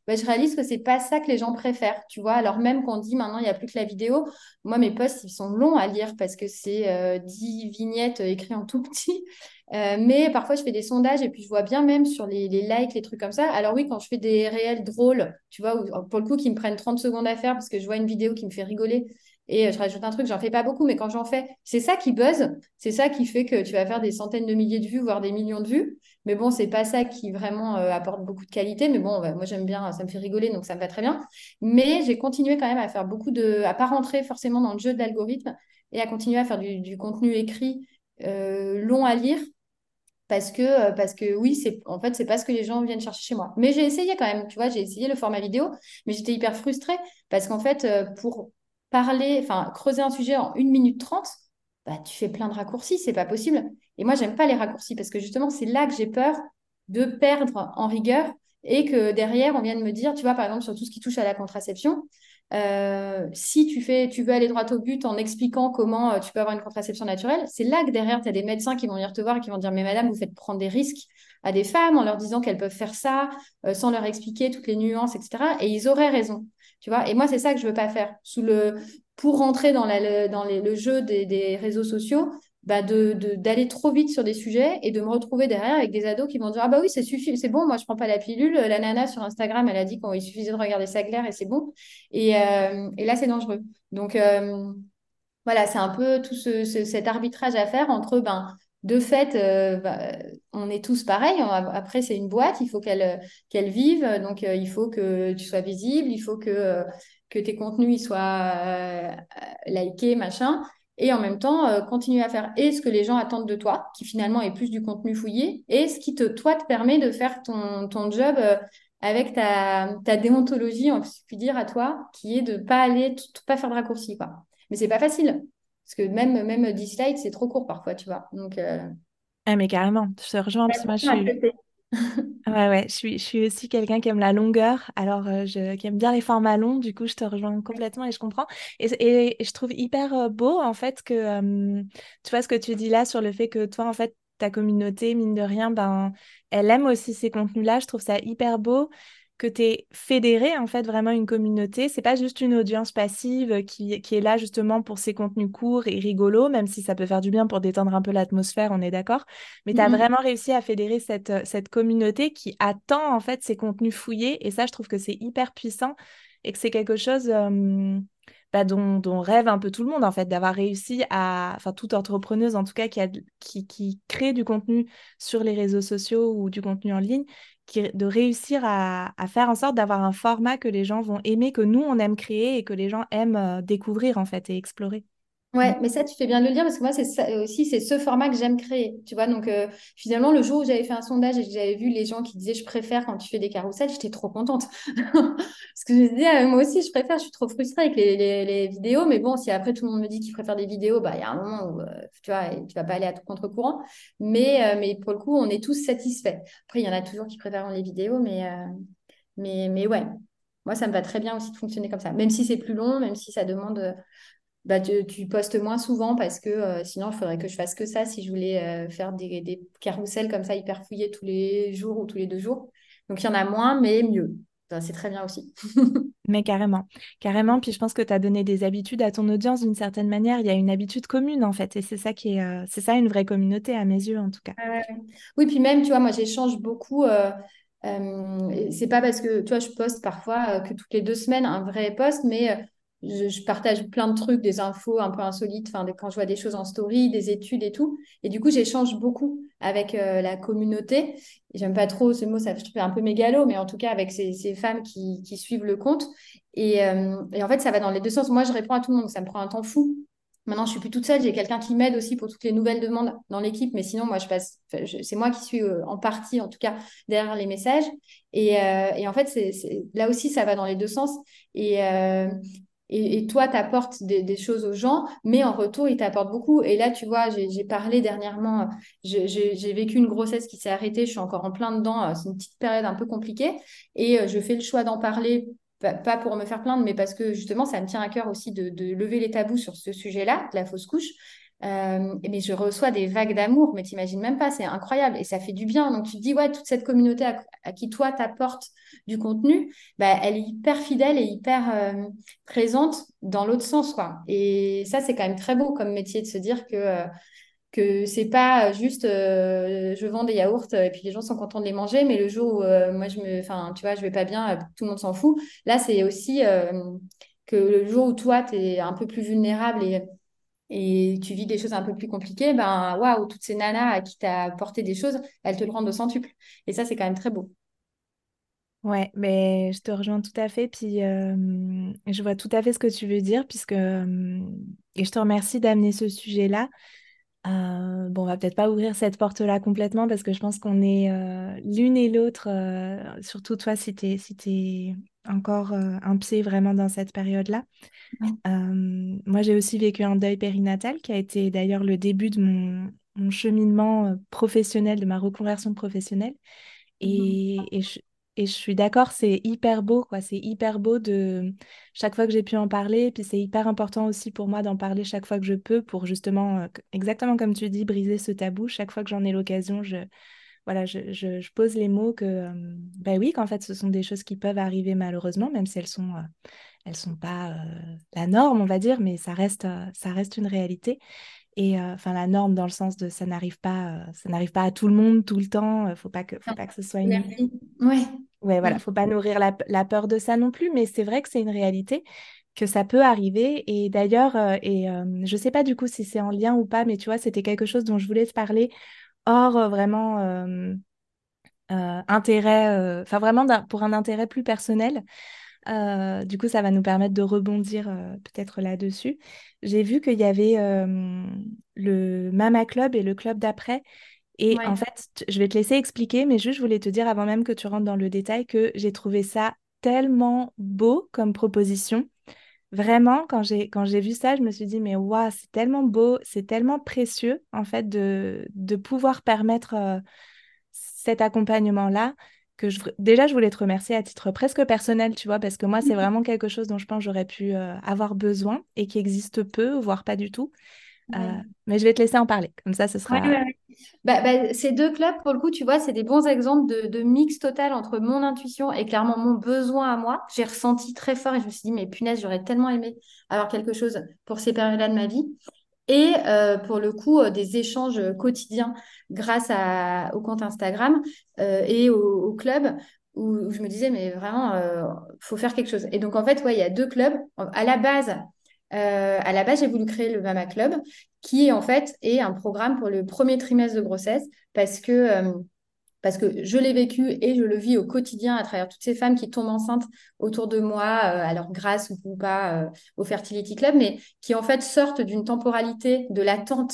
bah, je réalise que c'est pas ça que les gens préfèrent, tu vois. Alors, même qu'on dit maintenant, il n'y a plus que la vidéo, moi, mes posts, ils sont longs à lire parce que c'est 10 vignettes écrites en tout petit. Euh, mais parfois, je fais des sondages et puis je vois bien même sur les, likes, les trucs comme ça. Alors oui, quand je fais des réels drôles, tu vois, pour le coup, qui me prennent 30 secondes à faire parce que je vois une vidéo qui me fait rigoler et je rajoute un truc, j'en fais pas beaucoup, mais quand j'en fais, c'est ça qui buzz, c'est ça qui fait que tu vas faire des centaines de milliers de vues, voire des millions de vues. Mais bon, c'est pas ça qui vraiment apporte beaucoup de qualité. Mais bon, moi j'aime bien, ça me fait rigoler, donc ça me va très bien. Mais j'ai continué quand même à faire beaucoup de, à pas rentrer forcément dans le jeu de l'algorithme et à continuer à faire du, contenu écrit long à lire parce que, euh, parce que oui, c'est, en fait, c'est pas ce que les gens viennent chercher chez moi. Mais j'ai essayé quand même, tu vois, j'ai essayé le format vidéo, mais j'étais hyper frustrée parce qu'en fait, euh, pour parler, enfin, creuser un sujet en 1 minute 30, bah, tu fais plein de raccourcis, c'est pas possible. Et moi, j'aime pas les raccourcis parce que justement, c'est là que j'ai peur de perdre en rigueur et que derrière, on vienne me dire, tu vois, par exemple, sur tout ce qui touche à la contraception, euh, si tu fais, tu veux aller droit au but en expliquant comment euh, tu peux avoir une contraception naturelle, c'est là que derrière, tu as des médecins qui vont venir te voir et qui vont dire, mais madame, vous faites prendre des risques à des femmes en leur disant qu'elles peuvent faire ça, euh, sans leur expliquer toutes les nuances, etc. Et ils auraient raison. Tu vois et moi, c'est ça que je veux pas faire. Sous le, pour rentrer dans, le jeu des réseaux sociaux, bah d'aller trop vite sur des sujets et de me retrouver derrière avec des ados qui vont dire ah bah oui c'est c'est bon moi je prends pas la pilule la nana sur Instagram elle a dit qu'il suffisait de regarder sa glaire et c'est bon. Et, euh, et là c'est dangereux. Donc euh, voilà c'est un peu tout ce, cet arbitrage à faire entre ben de fait euh, bah, on est tous pareils après c'est une boîte il faut qu'elle qu'elle vive. Donc il faut que tu sois visible il faut que que tes contenus ils soient likés machin et en même temps euh, continuer à faire et ce que les gens attendent de toi, qui finalement est plus du contenu fouillé, et ce qui te, toi, te permet de faire ton, ton job euh, avec ta, ta déontologie, on peut dire, à toi, qui est de pas aller, pas faire de raccourcis, quoi. Mais c'est pas facile, parce que même, même 10 slides, c'est trop court parfois, tu vois. Donc, euh, Ah, mais carrément, je te rejoins, parce que moi, je suis... Ouais, ouais, je suis, je suis aussi quelqu'un qui aime la longueur, alors euh, je, qui aime bien les formats longs, du coup je te rejoins complètement et je comprends. Et, et, je trouve hyper euh, beau en fait que, euh, tu vois ce que tu dis là sur le fait que toi en fait, ta communauté, mine de rien, ben, elle aime aussi ces contenus-là, je trouve ça hyper beau que tu es fédéré en fait vraiment une communauté. C'est pas juste une audience passive qui, qui, est là justement pour ses contenus courts et rigolos, même si ça peut faire du bien pour détendre un peu l'atmosphère, on est d'accord. Mais tu as mmh vraiment réussi à fédérer cette, cette communauté qui attend en fait ces contenus fouillés. Et ça, je trouve que c'est hyper puissant et que c'est quelque chose bah, dont, dont, rêve un peu tout le monde en fait, d'avoir réussi à, enfin toute entrepreneuse en tout cas qui, a, qui, qui crée du contenu sur les réseaux sociaux ou du contenu en ligne, de réussir à, faire en sorte d'avoir un format que les gens vont aimer, que nous, on aime créer et que les gens aiment euh, découvrir en fait et explorer. Ouais, mais ça, tu fais bien de le dire parce que moi, c'est aussi, c'est ce format que j'aime créer. Tu vois, donc euh, finalement, le jour où j'avais fait un sondage et que j'avais vu les gens qui disaient je préfère quand tu fais des carousels, j'étais trop contente. parce que je me disais, ah, moi aussi, je préfère, je suis trop frustrée avec les, les, vidéos. Mais bon, si après tout le monde me dit qu'il préfère des vidéos, bah, il y a un moment où euh, tu vois, tu vas pas aller à tout contre-courant. Mais, euh, mais pour le coup, on est tous satisfaits. Après, il y en a toujours qui préfèrent les vidéos, mais, mais, mais ouais. Moi, ça me va très bien aussi de fonctionner comme ça. Même si c'est plus long, même si ça demande bah, tu, postes moins souvent parce que euh, sinon, il faudrait que je fasse que ça si je voulais euh, faire des, des carousels comme ça hyper fouillés tous les jours ou tous les deux jours. Donc, il y en a moins, mais mieux. c'est très bien aussi. mais carrément, carrément. Puis je pense que tu as donné des habitudes à ton audience d'une certaine manière. Il y a une habitude commune en fait. Et c'est ça qui est, euh, c'est ça une vraie communauté à mes yeux en tout cas. oui, puis même, tu vois, moi j'échange beaucoup. c'est pas parce que, tu vois, je poste parfois que toutes les deux semaines un vrai post, mais je, partage plein de trucs, des infos un peu insolites, enfin, quand je vois des choses en story, des études et tout. Et du coup, j'échange beaucoup avec euh, la communauté. J'aime pas trop ce mot, ça je trouve un peu mégalo, mais en tout cas avec ces, femmes qui, suivent le compte. Et, euh, et, en fait, ça va dans les deux sens. Moi, je réponds à tout le monde, ça me prend un temps fou. Maintenant, je suis plus toute seule. J'ai quelqu'un qui m'aide aussi pour toutes les nouvelles demandes dans l'équipe. Mais sinon, moi, je passe. C'est moi qui suis euh, en partie, en tout cas, derrière les messages. Et, en fait, là aussi, ça va dans les deux sens. Et, et, toi, tu apportes des, choses aux gens, mais en retour, ils t'apportent beaucoup. Et là, tu vois, j'ai parlé dernièrement, j'ai vécu une grossesse qui s'est arrêtée, je suis encore en plein dedans, euh, c'est une petite période un peu compliquée, et euh, je fais le choix d'en parler, pas pour me faire plaindre, mais parce que justement, ça me tient à cœur aussi de, lever les tabous sur ce sujet-là, de la fausse couche. Euh, mais je reçois des vagues d'amour, mais t'imagines même pas, c'est incroyable et ça fait du bien. Donc tu te dis, ouais, toute cette communauté à, qui toi t'apportes du contenu, bah, elle est hyper fidèle et hyper euh, présente dans l'autre sens, quoi. Et ça, c'est quand même très beau comme métier de se dire que euh, que c'est pas juste je vends des yaourts et puis les gens sont contents de les manger, mais le jour où moi je me, enfin tu vois, je vais pas bien, tout le monde s'en fout. Là, c'est aussi que le jour où toi, tu es un peu plus vulnérable et, et tu vis des choses un peu plus compliquées, ben waouh, toutes ces nanas à qui tu as apporté des choses, elles te le rendent au centuple. Et ça, c'est quand même très beau. Ouais, mais je te rejoins tout à fait. Puis je vois tout à fait ce que tu veux dire, puisque et je te remercie d'amener ce sujet-là. Euh, bon, on va peut-être pas ouvrir cette porte-là complètement parce que je pense qu'on est l'une et l'autre, surtout toi si tu es, si encore un pied vraiment dans cette période-là. moi, j'ai aussi vécu un deuil périnatal qui a été d'ailleurs le début de mon, mon cheminement professionnel, de ma reconversion professionnelle. Et, et je, et je suis d'accord, c'est hyper beau, quoi. C'est hyper beau de chaque fois que j'ai pu en parler. Puis c'est hyper important aussi pour moi d'en parler chaque fois que je peux pour justement, euh, exactement comme tu dis, briser ce tabou. Chaque fois que j'en ai l'occasion, je, voilà, je, je, pose les mots que, ben oui, qu'en fait, ce sont des choses qui peuvent arriver malheureusement, même si elles sont, euh, elles sont pas la norme, on va dire, mais ça reste, ça reste une réalité. Et enfin, la norme dans le sens de ça n'arrive pas, ça n'arrive pas à tout le monde tout le temps. Faut pas que, faut pas que ce soit une. Ouais. Ouais, voilà, faut pas nourrir la, peur de ça non plus, mais c'est vrai que c'est une réalité que ça peut arriver. Et d'ailleurs, euh, et euh, je sais pas du coup si c'est en lien ou pas, mais tu vois, c'était quelque chose dont je voulais te parler hors euh, vraiment intérêt, enfin vraiment pour un intérêt plus personnel. du coup, ça va nous permettre de rebondir peut-être là-dessus. J'ai vu qu'il y avait le Mama Club et le club d'après et en fait, je vais te laisser expliquer, mais juste je voulais te dire avant même que tu rentres dans le détail que j'ai trouvé ça tellement beau comme proposition. Vraiment, quand j'ai quand j'ai vu ça, je me suis dit mais waouh, c'est tellement beau, c'est tellement précieux en fait de, de pouvoir permettre euh, cet accompagnement-là que je, déjà je voulais te remercier à titre presque personnel, tu vois, parce que moi c'est vraiment quelque chose dont je pense j'aurais pu euh, avoir besoin et qui existe peu, voire pas du tout. Euh, mais je vais te laisser en parler, comme ça ce sera. Bah, bah, ces deux clubs, pour le coup, tu vois, c'est des bons exemples de, de, mix total entre mon intuition et clairement mon besoin à moi. J'ai ressenti très fort et je me suis dit, mais punaise, j'aurais tellement aimé avoir quelque chose pour ces périodes-là de ma vie. Et euh, pour le coup, euh, des échanges quotidiens grâce à, au compte Instagram et au, club où, je me disais, mais vraiment, il faut faire quelque chose. Et donc, en fait, ouais, il y a deux clubs. À la base, euh, à la base, j'ai voulu créer le Mama Club, qui en fait est un programme pour le premier trimestre de grossesse, parce que, euh, parce que je l'ai vécu et je le vis au quotidien à travers toutes ces femmes qui tombent enceintes autour de moi, euh, alors grâce ou pas au Fertility Club, mais qui en fait sortent d'une temporalité de l'attente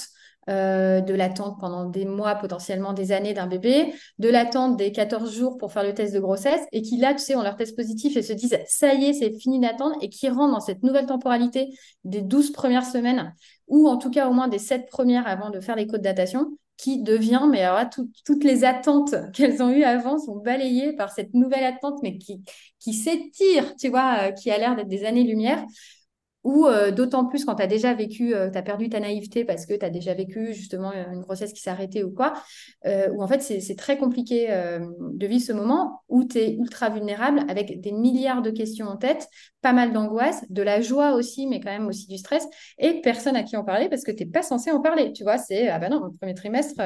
euh, de l'attente pendant des mois, potentiellement des années d'un bébé, de l'attente des 14 jours pour faire le test de grossesse, et qui là, tu sais, ont leur test positif et se disent, ça y est, c'est fini d'attendre, et qui rentrent dans cette nouvelle temporalité des 12 premières semaines, ou en tout cas au moins des 7 premières avant de faire les codes de datation, qui devient, mais alors là, toutes les attentes qu'elles ont eues avant sont balayées par cette nouvelle attente, mais qui, qui s'étire, tu vois, euh, qui a l'air d'être des années-lumière ou euh, d'autant plus quand tu as déjà vécu, euh, tu as perdu ta naïveté parce que tu as déjà vécu justement euh, une grossesse qui s'est arrêtée ou quoi, où en fait c'est très compliqué de vivre ce moment où tu es ultra vulnérable avec des milliards de questions en tête, pas mal d'angoisse, de la joie aussi, mais quand même aussi du stress, et personne à qui en parler parce que tu n'es pas censé en parler. Tu vois, c'est, ah ben non, le premier trimestre,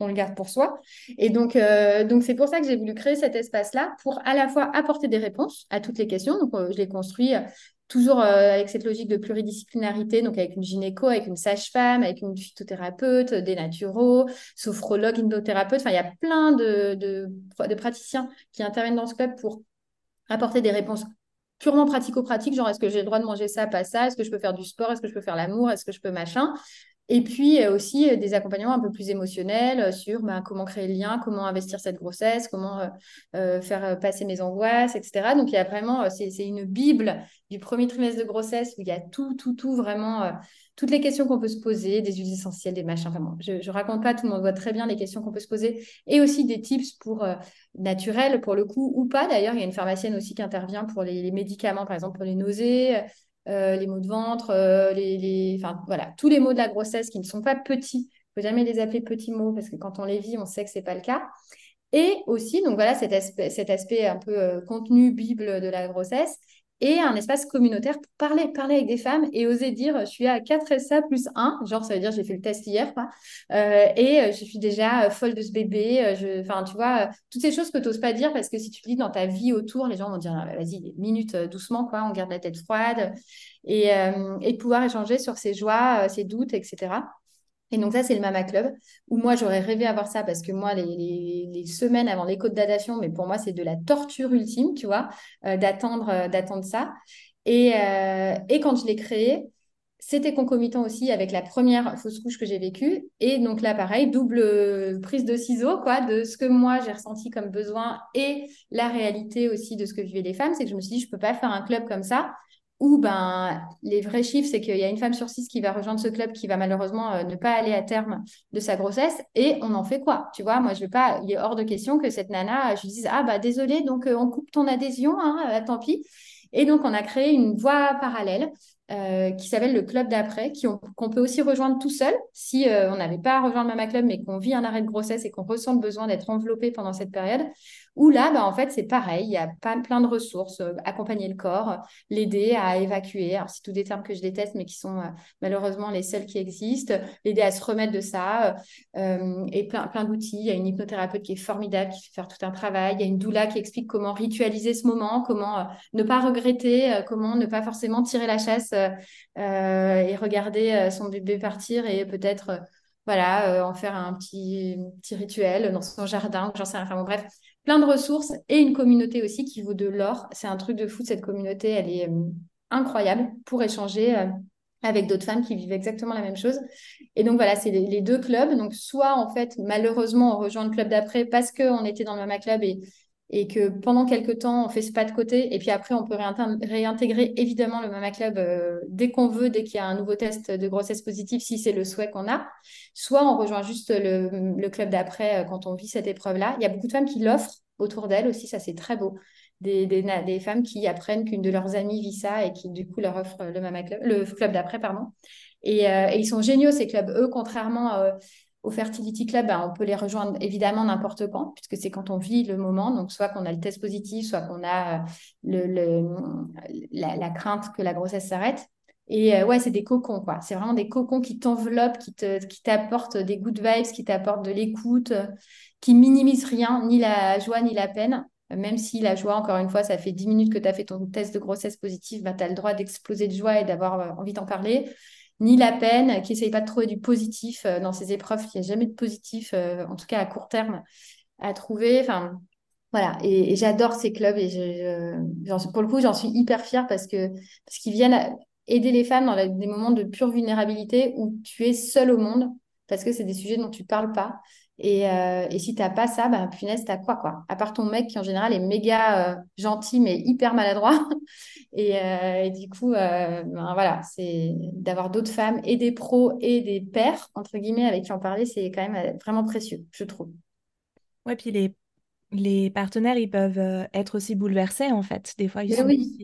on le garde pour soi. Et donc, donc c'est pour ça que j'ai voulu créer cet espace-là pour à la fois apporter des réponses à toutes les questions. Donc, je l'ai construit toujours euh, avec cette logique de pluridisciplinarité, donc avec une gynéco, avec une sage-femme, avec une phytothérapeute, des naturaux, sophrologue, endothérapeute. Enfin, il y a plein de, de, praticiens qui interviennent dans ce club pour apporter des réponses purement pratico-pratiques, genre est-ce que j'ai le droit de manger ça, pas ça, est-ce que je peux faire du sport, est-ce que je peux faire l'amour, est-ce que je peux machin? Et puis euh, aussi euh, des accompagnements un peu plus émotionnels euh, sur ben, comment créer le lien, comment investir cette grossesse, comment faire passer mes angoisses, etc. Donc il y a vraiment, c'est une bible du premier trimestre de grossesse où il y a tout, tout, tout, vraiment, toutes les questions qu'on peut se poser, des huiles essentielles, des machins. Vraiment, je ne raconte pas, tout le monde voit très bien les questions qu'on peut se poser et aussi des tips pour naturels pour le coup ou pas. D'ailleurs, il y a une pharmacienne aussi qui intervient pour les, les médicaments, par exemple pour les nausées. Euh, les maux de ventre, euh, les, Enfin, voilà, tous les maux de la grossesse qui ne sont pas petits. Il ne faut jamais les appeler petits mots parce que quand on les vit, on sait que ce n'est pas le cas. Et aussi, donc voilà, cet aspect, cet aspect un peu euh, contenu Bible de la grossesse. Et un espace communautaire pour parler, parler avec des femmes et oser dire je suis à 4 SA plus 1, genre ça veut dire j'ai fait le test hier, quoi, euh, et je suis déjà folle de ce bébé, enfin tu vois, toutes ces choses que tu n'oses pas dire parce que si tu le dis dans ta vie autour, les gens vont dire ah, vas-y, minute doucement, quoi, on garde la tête froide, et, et pouvoir échanger sur ses joies, ses doutes, etc. Et donc ça, c'est le Mama Club, où moi, j'aurais rêvé avoir ça parce que moi, les, semaines avant l'écho de datation, mais pour moi, c'est de la torture ultime, tu vois, euh, d'attendre, euh, d'attendre ça. Et, euh, et quand je l'ai créé, c'était concomitant aussi avec la première fausse couche que j'ai vécue. Et donc là, pareil, double prise de ciseaux, quoi, de ce que moi, j'ai ressenti comme besoin et la réalité aussi de ce que vivaient les femmes. C'est que je me suis dit, je ne peux pas faire un club comme ça ou ben, les vrais chiffres, c'est qu'il y a une femme sur six qui va rejoindre ce club qui va malheureusement euh, ne pas aller à terme de sa grossesse. Et on en fait quoi? Tu vois, moi, je veux pas, il est hors de question que cette nana, je lui dise Ah, bah désolé, donc euh, on coupe ton adhésion, hein, euh, tant pis. Et donc, on a créé une voie parallèle euh, qui s'appelle le club d'après, qu'on peut aussi rejoindre tout seul si euh, on n'avait pas à rejoindre Mama Club, mais qu'on vit un arrêt de grossesse et qu'on ressent le besoin d'être enveloppé pendant cette période. Où là, bah, en fait, c'est pareil, il y a plein de ressources, euh, accompagner le corps, l'aider à évacuer. Alors, c'est tous des termes que je déteste, mais qui sont malheureusement les seuls qui existent, l'aider à se remettre de ça, et plein, plein d'outils. Il y a une hypnothérapeute qui est formidable, qui fait faire tout un travail. Il y a une doula qui explique comment ritualiser ce moment, comment ne pas regretter, comment ne pas forcément tirer la chasse euh, et regarder euh, son bébé partir et peut-être euh, voilà, en faire un petit, petit rituel dans son jardin, j'en sais rien. Enfin bon, bref, plein de ressources et une communauté aussi qui vaut de l'or. C'est un truc de fou, cette communauté, elle est incroyable pour échanger avec d'autres femmes qui vivent exactement la même chose. Et donc voilà, c'est les, deux clubs. Donc soit en fait, malheureusement, on rejoint le club d'après parce qu'on était dans le même club et, et que pendant quelques temps, on fait ce pas de côté, et puis après, on peut réintégrer évidemment le Mama Club euh, dès qu'on veut, dès qu'il y a un nouveau test de grossesse positive, si c'est le souhait qu'on a. Soit on rejoint juste le, club d'après euh, quand on vit cette épreuve-là. Il y a beaucoup de femmes qui l'offrent autour d'elles aussi, ça c'est très beau. Des, femmes qui apprennent qu'une de leurs amies vit ça et qui du coup leur offrent le Mama Club, le club d'après, pardon. Et, euh, et, ils sont géniaux ces clubs. Eux, contrairement au Fertility Club, ben, on peut les rejoindre évidemment n'importe quand, puisque c'est quand on vit le moment. Donc, soit qu'on a le test positif, soit qu'on a euh, le, la, crainte que la grossesse s'arrête. Et euh, ouais, c'est des cocons, quoi. C'est vraiment des cocons qui t'enveloppent, qui, qui t'apportent des good vibes, qui t'apportent de l'écoute, qui minimisent rien, ni la joie, ni la peine. Même si la joie, encore une fois, ça fait 10 minutes que tu as fait ton test de grossesse positive, ben, tu as le droit d'exploser de joie et d'avoir euh, envie d'en parler ni la peine, qui n'essaye pas de trouver du positif euh, dans ces épreuves. Il n'y a jamais de positif, euh, en tout cas à court terme, à trouver. Voilà. Et, j'adore ces clubs et pour le coup, j'en suis hyper fière parce que parce qu'ils viennent aider les femmes dans des moments de pure vulnérabilité où tu es seule au monde parce que c'est des sujets dont tu parles pas. Et, euh, et si tu n'as pas ça, bah, punaise, t'as quoi, quoi? À part ton mec qui, en général, est méga gentil, mais hyper maladroit. Euh, et, du coup, euh, ben, voilà, c'est d'avoir d'autres femmes et des pros et des pères, entre guillemets, avec qui en parler, c'est quand même euh, vraiment précieux, je trouve. Ouais, puis les, les partenaires, ils peuvent être aussi bouleversés, en fait. Des fois, ils sont oui.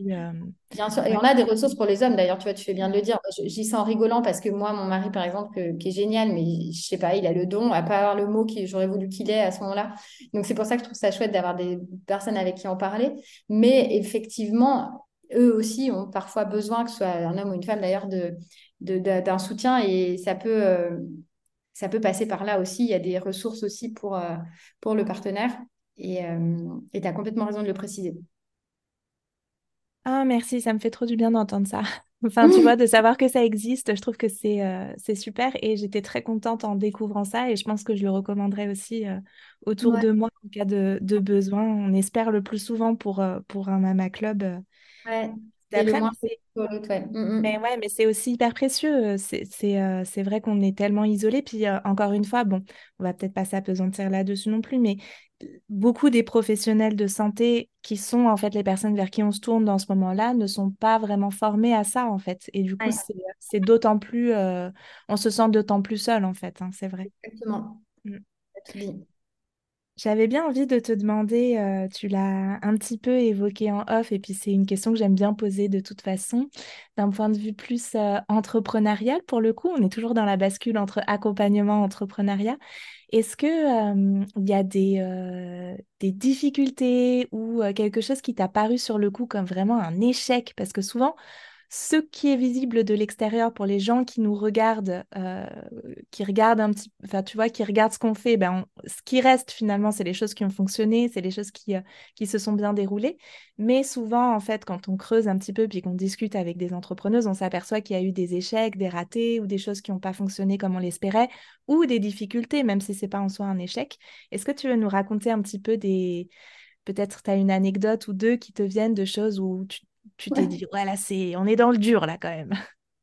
Bien sûr, et on a des ressources pour les hommes, d'ailleurs, tu vois, tu fais bien de le dire. J'y sens en rigolant parce que moi, mon mari, par exemple, qui est génial, mais je sais pas, il a le don à pas avoir le mot que j'aurais voulu qu'il ait à ce moment-là. Donc, c'est pour ça que je trouve ça chouette d'avoir des personnes avec qui en parler. Mais effectivement, eux aussi ont parfois besoin, que ce soit un homme ou une femme d'ailleurs, de, d'un soutien et ça peut, euh, ça peut passer par là aussi. Il y a des ressources aussi pour, euh, pour le partenaire et euh, tu as complètement raison de le préciser. Ah, merci, ça me fait trop du bien d'entendre ça. Enfin, tu vois, de savoir que ça existe, je trouve que c'est c'est super et j'étais très contente en découvrant ça et je pense que je le recommanderais aussi autour de moi en cas de, de, besoin. On espère le plus souvent pour, pour un Mama Club Ouais. Mm, mm. Mais ouais, mais c'est aussi hyper précieux. Euh, c'est euh, vrai qu'on est tellement isolé. Puis euh, encore une fois, bon, on va peut-être pas s'apesantir là-dessus non plus, mais beaucoup des professionnels de santé qui sont en fait les personnes vers qui on se tourne dans ce moment-là ne sont pas vraiment formés à ça en fait. Et du coup, c'est d'autant plus, on se sent d'autant plus seul en fait. Hein, c'est vrai. Exactement. Mm. J'avais bien envie de te demander, euh, tu l'as un petit peu évoqué en off, et puis c'est une question que j'aime bien poser de toute façon, d'un point de vue plus euh, entrepreneurial. Pour le coup, on est toujours dans la bascule entre accompagnement et entrepreneuriat. Est-ce que, euh, il y a des, des difficultés ou quelque chose qui t'a paru sur le coup comme vraiment un échec? Parce que souvent, ce qui est visible de l'extérieur pour les gens qui nous regardent, euh, qui regardent un petit, enfin tu vois, qui regardent ce qu'on fait, ben ce qui reste finalement, c'est les choses qui ont fonctionné, c'est les choses qui, euh, qui se sont bien déroulées. Mais souvent, en fait, quand on creuse un petit peu puis qu'on discute avec des entrepreneuses, on s'aperçoit qu'il y a eu des échecs, des ratés ou des choses qui n'ont pas fonctionné comme on l'espérait ou des difficultés, même si c'est pas en soi un échec. Est-ce que tu veux nous raconter un petit peu des Peut-être tu as une anecdote ou deux qui te viennent de choses où tu tu t'es dit, ouais, là, c'est, on est dans le dur, là, quand même.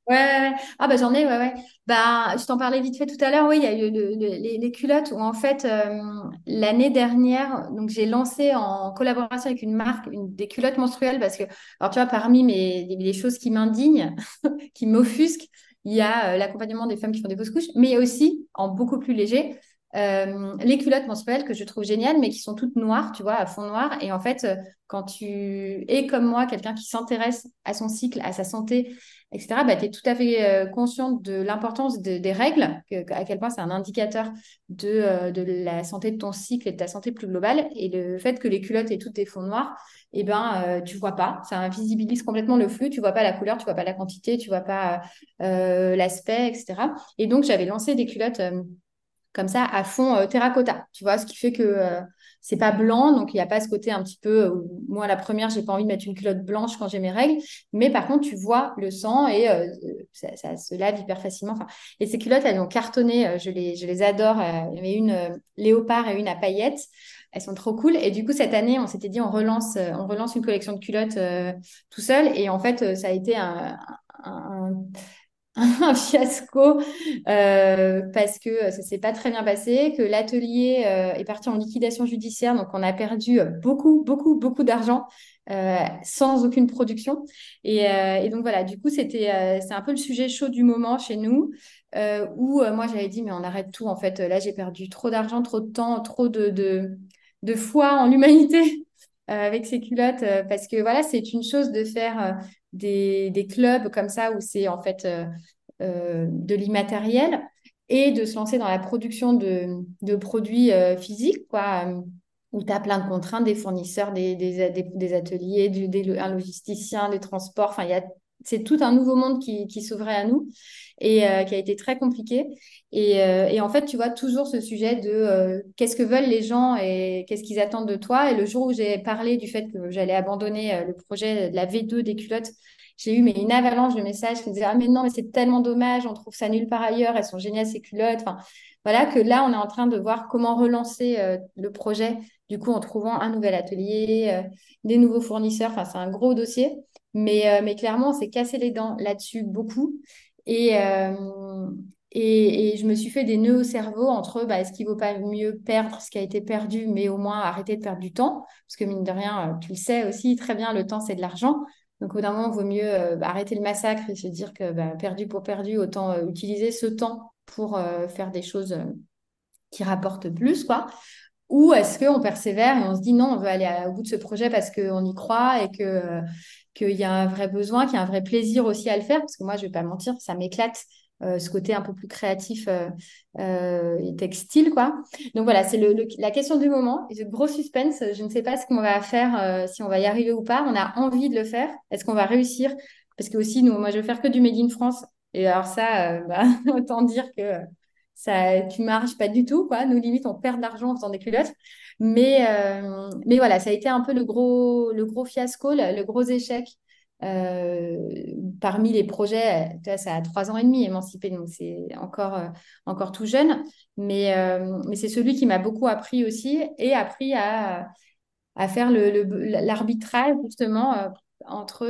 Ouais, ouais, Ah, bah, j'en ai, ouais, ouais. Bah, je t'en parlais vite fait tout à l'heure. Oui, il y a eu les, les culottes où, en fait, euh, l'année dernière, donc j'ai lancé en collaboration avec une marque une, des culottes menstruelles parce que, alors, tu vois, parmi mes, les, choses qui m'indignent, qui m'offusquent, il y a euh, l'accompagnement des femmes qui font des fausses couches, mais aussi, en beaucoup plus léger, euh, les culottes menstruelles que je trouve géniales, mais qui sont toutes noires, tu vois, à fond noir. Et en fait, quand tu es comme moi, quelqu'un qui s'intéresse à son cycle, à sa santé, etc., bah, tu es tout à fait euh, consciente de l'importance des règles, à quel point c'est un indicateur de, euh, la santé de ton cycle et de ta santé plus globale. Et le fait que les culottes aient toutes des fonds noirs, eh ben, euh, tu vois pas. Ça invisibilise complètement le flux. Tu vois pas la couleur, tu vois pas la quantité, tu vois pas l'aspect, etc. Et donc, j'avais lancé des culottes comme ça à fond terracotta, tu vois, ce qui fait que c'est pas blanc, donc il n'y a pas ce côté un petit peu. Euh, moi, la première, j'ai pas envie de mettre une culotte blanche quand j'ai mes règles, mais par contre, tu vois le sang et euh, ça, se lave hyper facilement. Enfin, et ces culottes, elles ont cartonné, euh, je les, je les adore. Il y avait une léopard et une à paillettes. Elles sont trop cool. Et du coup, cette année, on s'était dit, on relance, on relance une collection de culottes tout seul. Et en fait, ça a été un fiasco euh, parce que ça s'est pas très bien passé, que l'atelier euh, est parti en liquidation judiciaire, donc on a perdu beaucoup, beaucoup, beaucoup d'argent euh, sans aucune production. Et, et, donc voilà, du coup, c'était c'est un peu le sujet chaud du moment chez nous, où moi j'avais dit, mais on arrête tout en fait. Là, j'ai perdu trop d'argent, trop de temps, trop de, de, de foi en l'humanité. Avec ces culottes parce que voilà c'est une chose de faire des, des, clubs comme ça où c'est en fait euh, de l'immatériel et de se lancer dans la production de, de produits euh, physiques, quoi, euh, où tu as plein de contraintes, des fournisseurs, des, des, des, ateliers, du, des, un logisticien, des transports. Enfin, il y a, c'est tout un nouveau monde qui, qui s'ouvrait à nous et qui a été très compliqué. Et, et, en fait, tu vois toujours ce sujet de qu'est-ce que veulent les gens et qu'est-ce qu'ils attendent de toi. Et le jour où j'ai parlé du fait que j'allais abandonner le projet de la V2 des culottes j'ai eu une avalanche de messages qui me disaient ah mais non mais c'est tellement dommage on trouve ça nulle part ailleurs elles sont géniales ces culottes voilà que là on est en train de voir comment relancer euh, le projet du coup en trouvant un nouvel atelier euh, des nouveaux fournisseurs enfin c'est un gros dossier mais euh, mais clairement on s'est cassé les dents là-dessus beaucoup et et, je me suis fait des nœuds au cerveau entre bah, est-ce qu'il vaut pas mieux perdre ce qui a été perdu, mais au moins arrêter de perdre du temps? Parce que mine de rien, tu le sais aussi très bien, le temps, c'est de l'argent. Donc, au bout d'un moment, il vaut mieux euh, bah, arrêter le massacre et se dire que bah, perdu pour perdu, autant euh, utiliser ce temps pour euh, faire des choses qui rapportent plus, quoi. Ou est-ce qu'on persévère et on se dit non, on veut aller au bout de ce projet parce qu'on y croit et que qu'il y a un vrai besoin, qu'il y a un vrai plaisir aussi à le faire, parce que moi, je vais pas mentir, ça m'éclate euh, ce côté un peu plus créatif euh, euh, et textile, quoi. Donc voilà, c'est la question du moment. Gros suspense, je ne sais pas ce qu'on va faire, si on va y arriver ou pas. On a envie de le faire. Est-ce qu'on va réussir? Parce que aussi, nous, moi, je veux faire que du Made in France. Et alors ça, bah, autant dire que ça, tu marches pas du tout, quoi. Nous, limite, on perd de l'argent en faisant des culottes. Mais, mais voilà, ça a été un peu le gros, fiasco, le gros échec euh, parmi les projets, ça a trois ans et demi émancipé, donc c'est encore, euh, encore tout jeune. Mais, euh, c'est celui qui m'a beaucoup appris aussi et appris à, faire l'arbitrage justement entre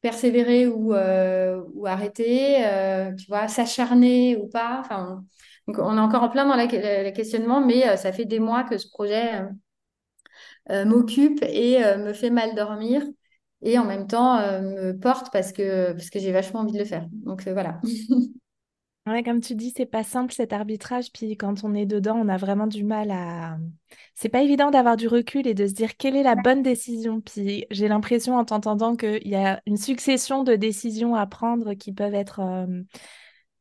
persévérer ou, ou arrêter, tu vois, s'acharner ou pas. Enfin, on est encore en plein dans le questionnement, mais ça fait des mois que ce projet m'occupe et me fait mal dormir et en même temps euh, me porte parce que, parce que j'ai vachement envie de le faire. Donc euh, voilà. Ouais, comme tu dis, c'est pas simple cet arbitrage. Puis quand on est dedans, on a vraiment du mal à. C'est pas évident d'avoir du recul et de se dire quelle est la bonne décision. Puis j'ai l'impression en t'entendant qu'il y a une succession de décisions à prendre qui peuvent être. euh,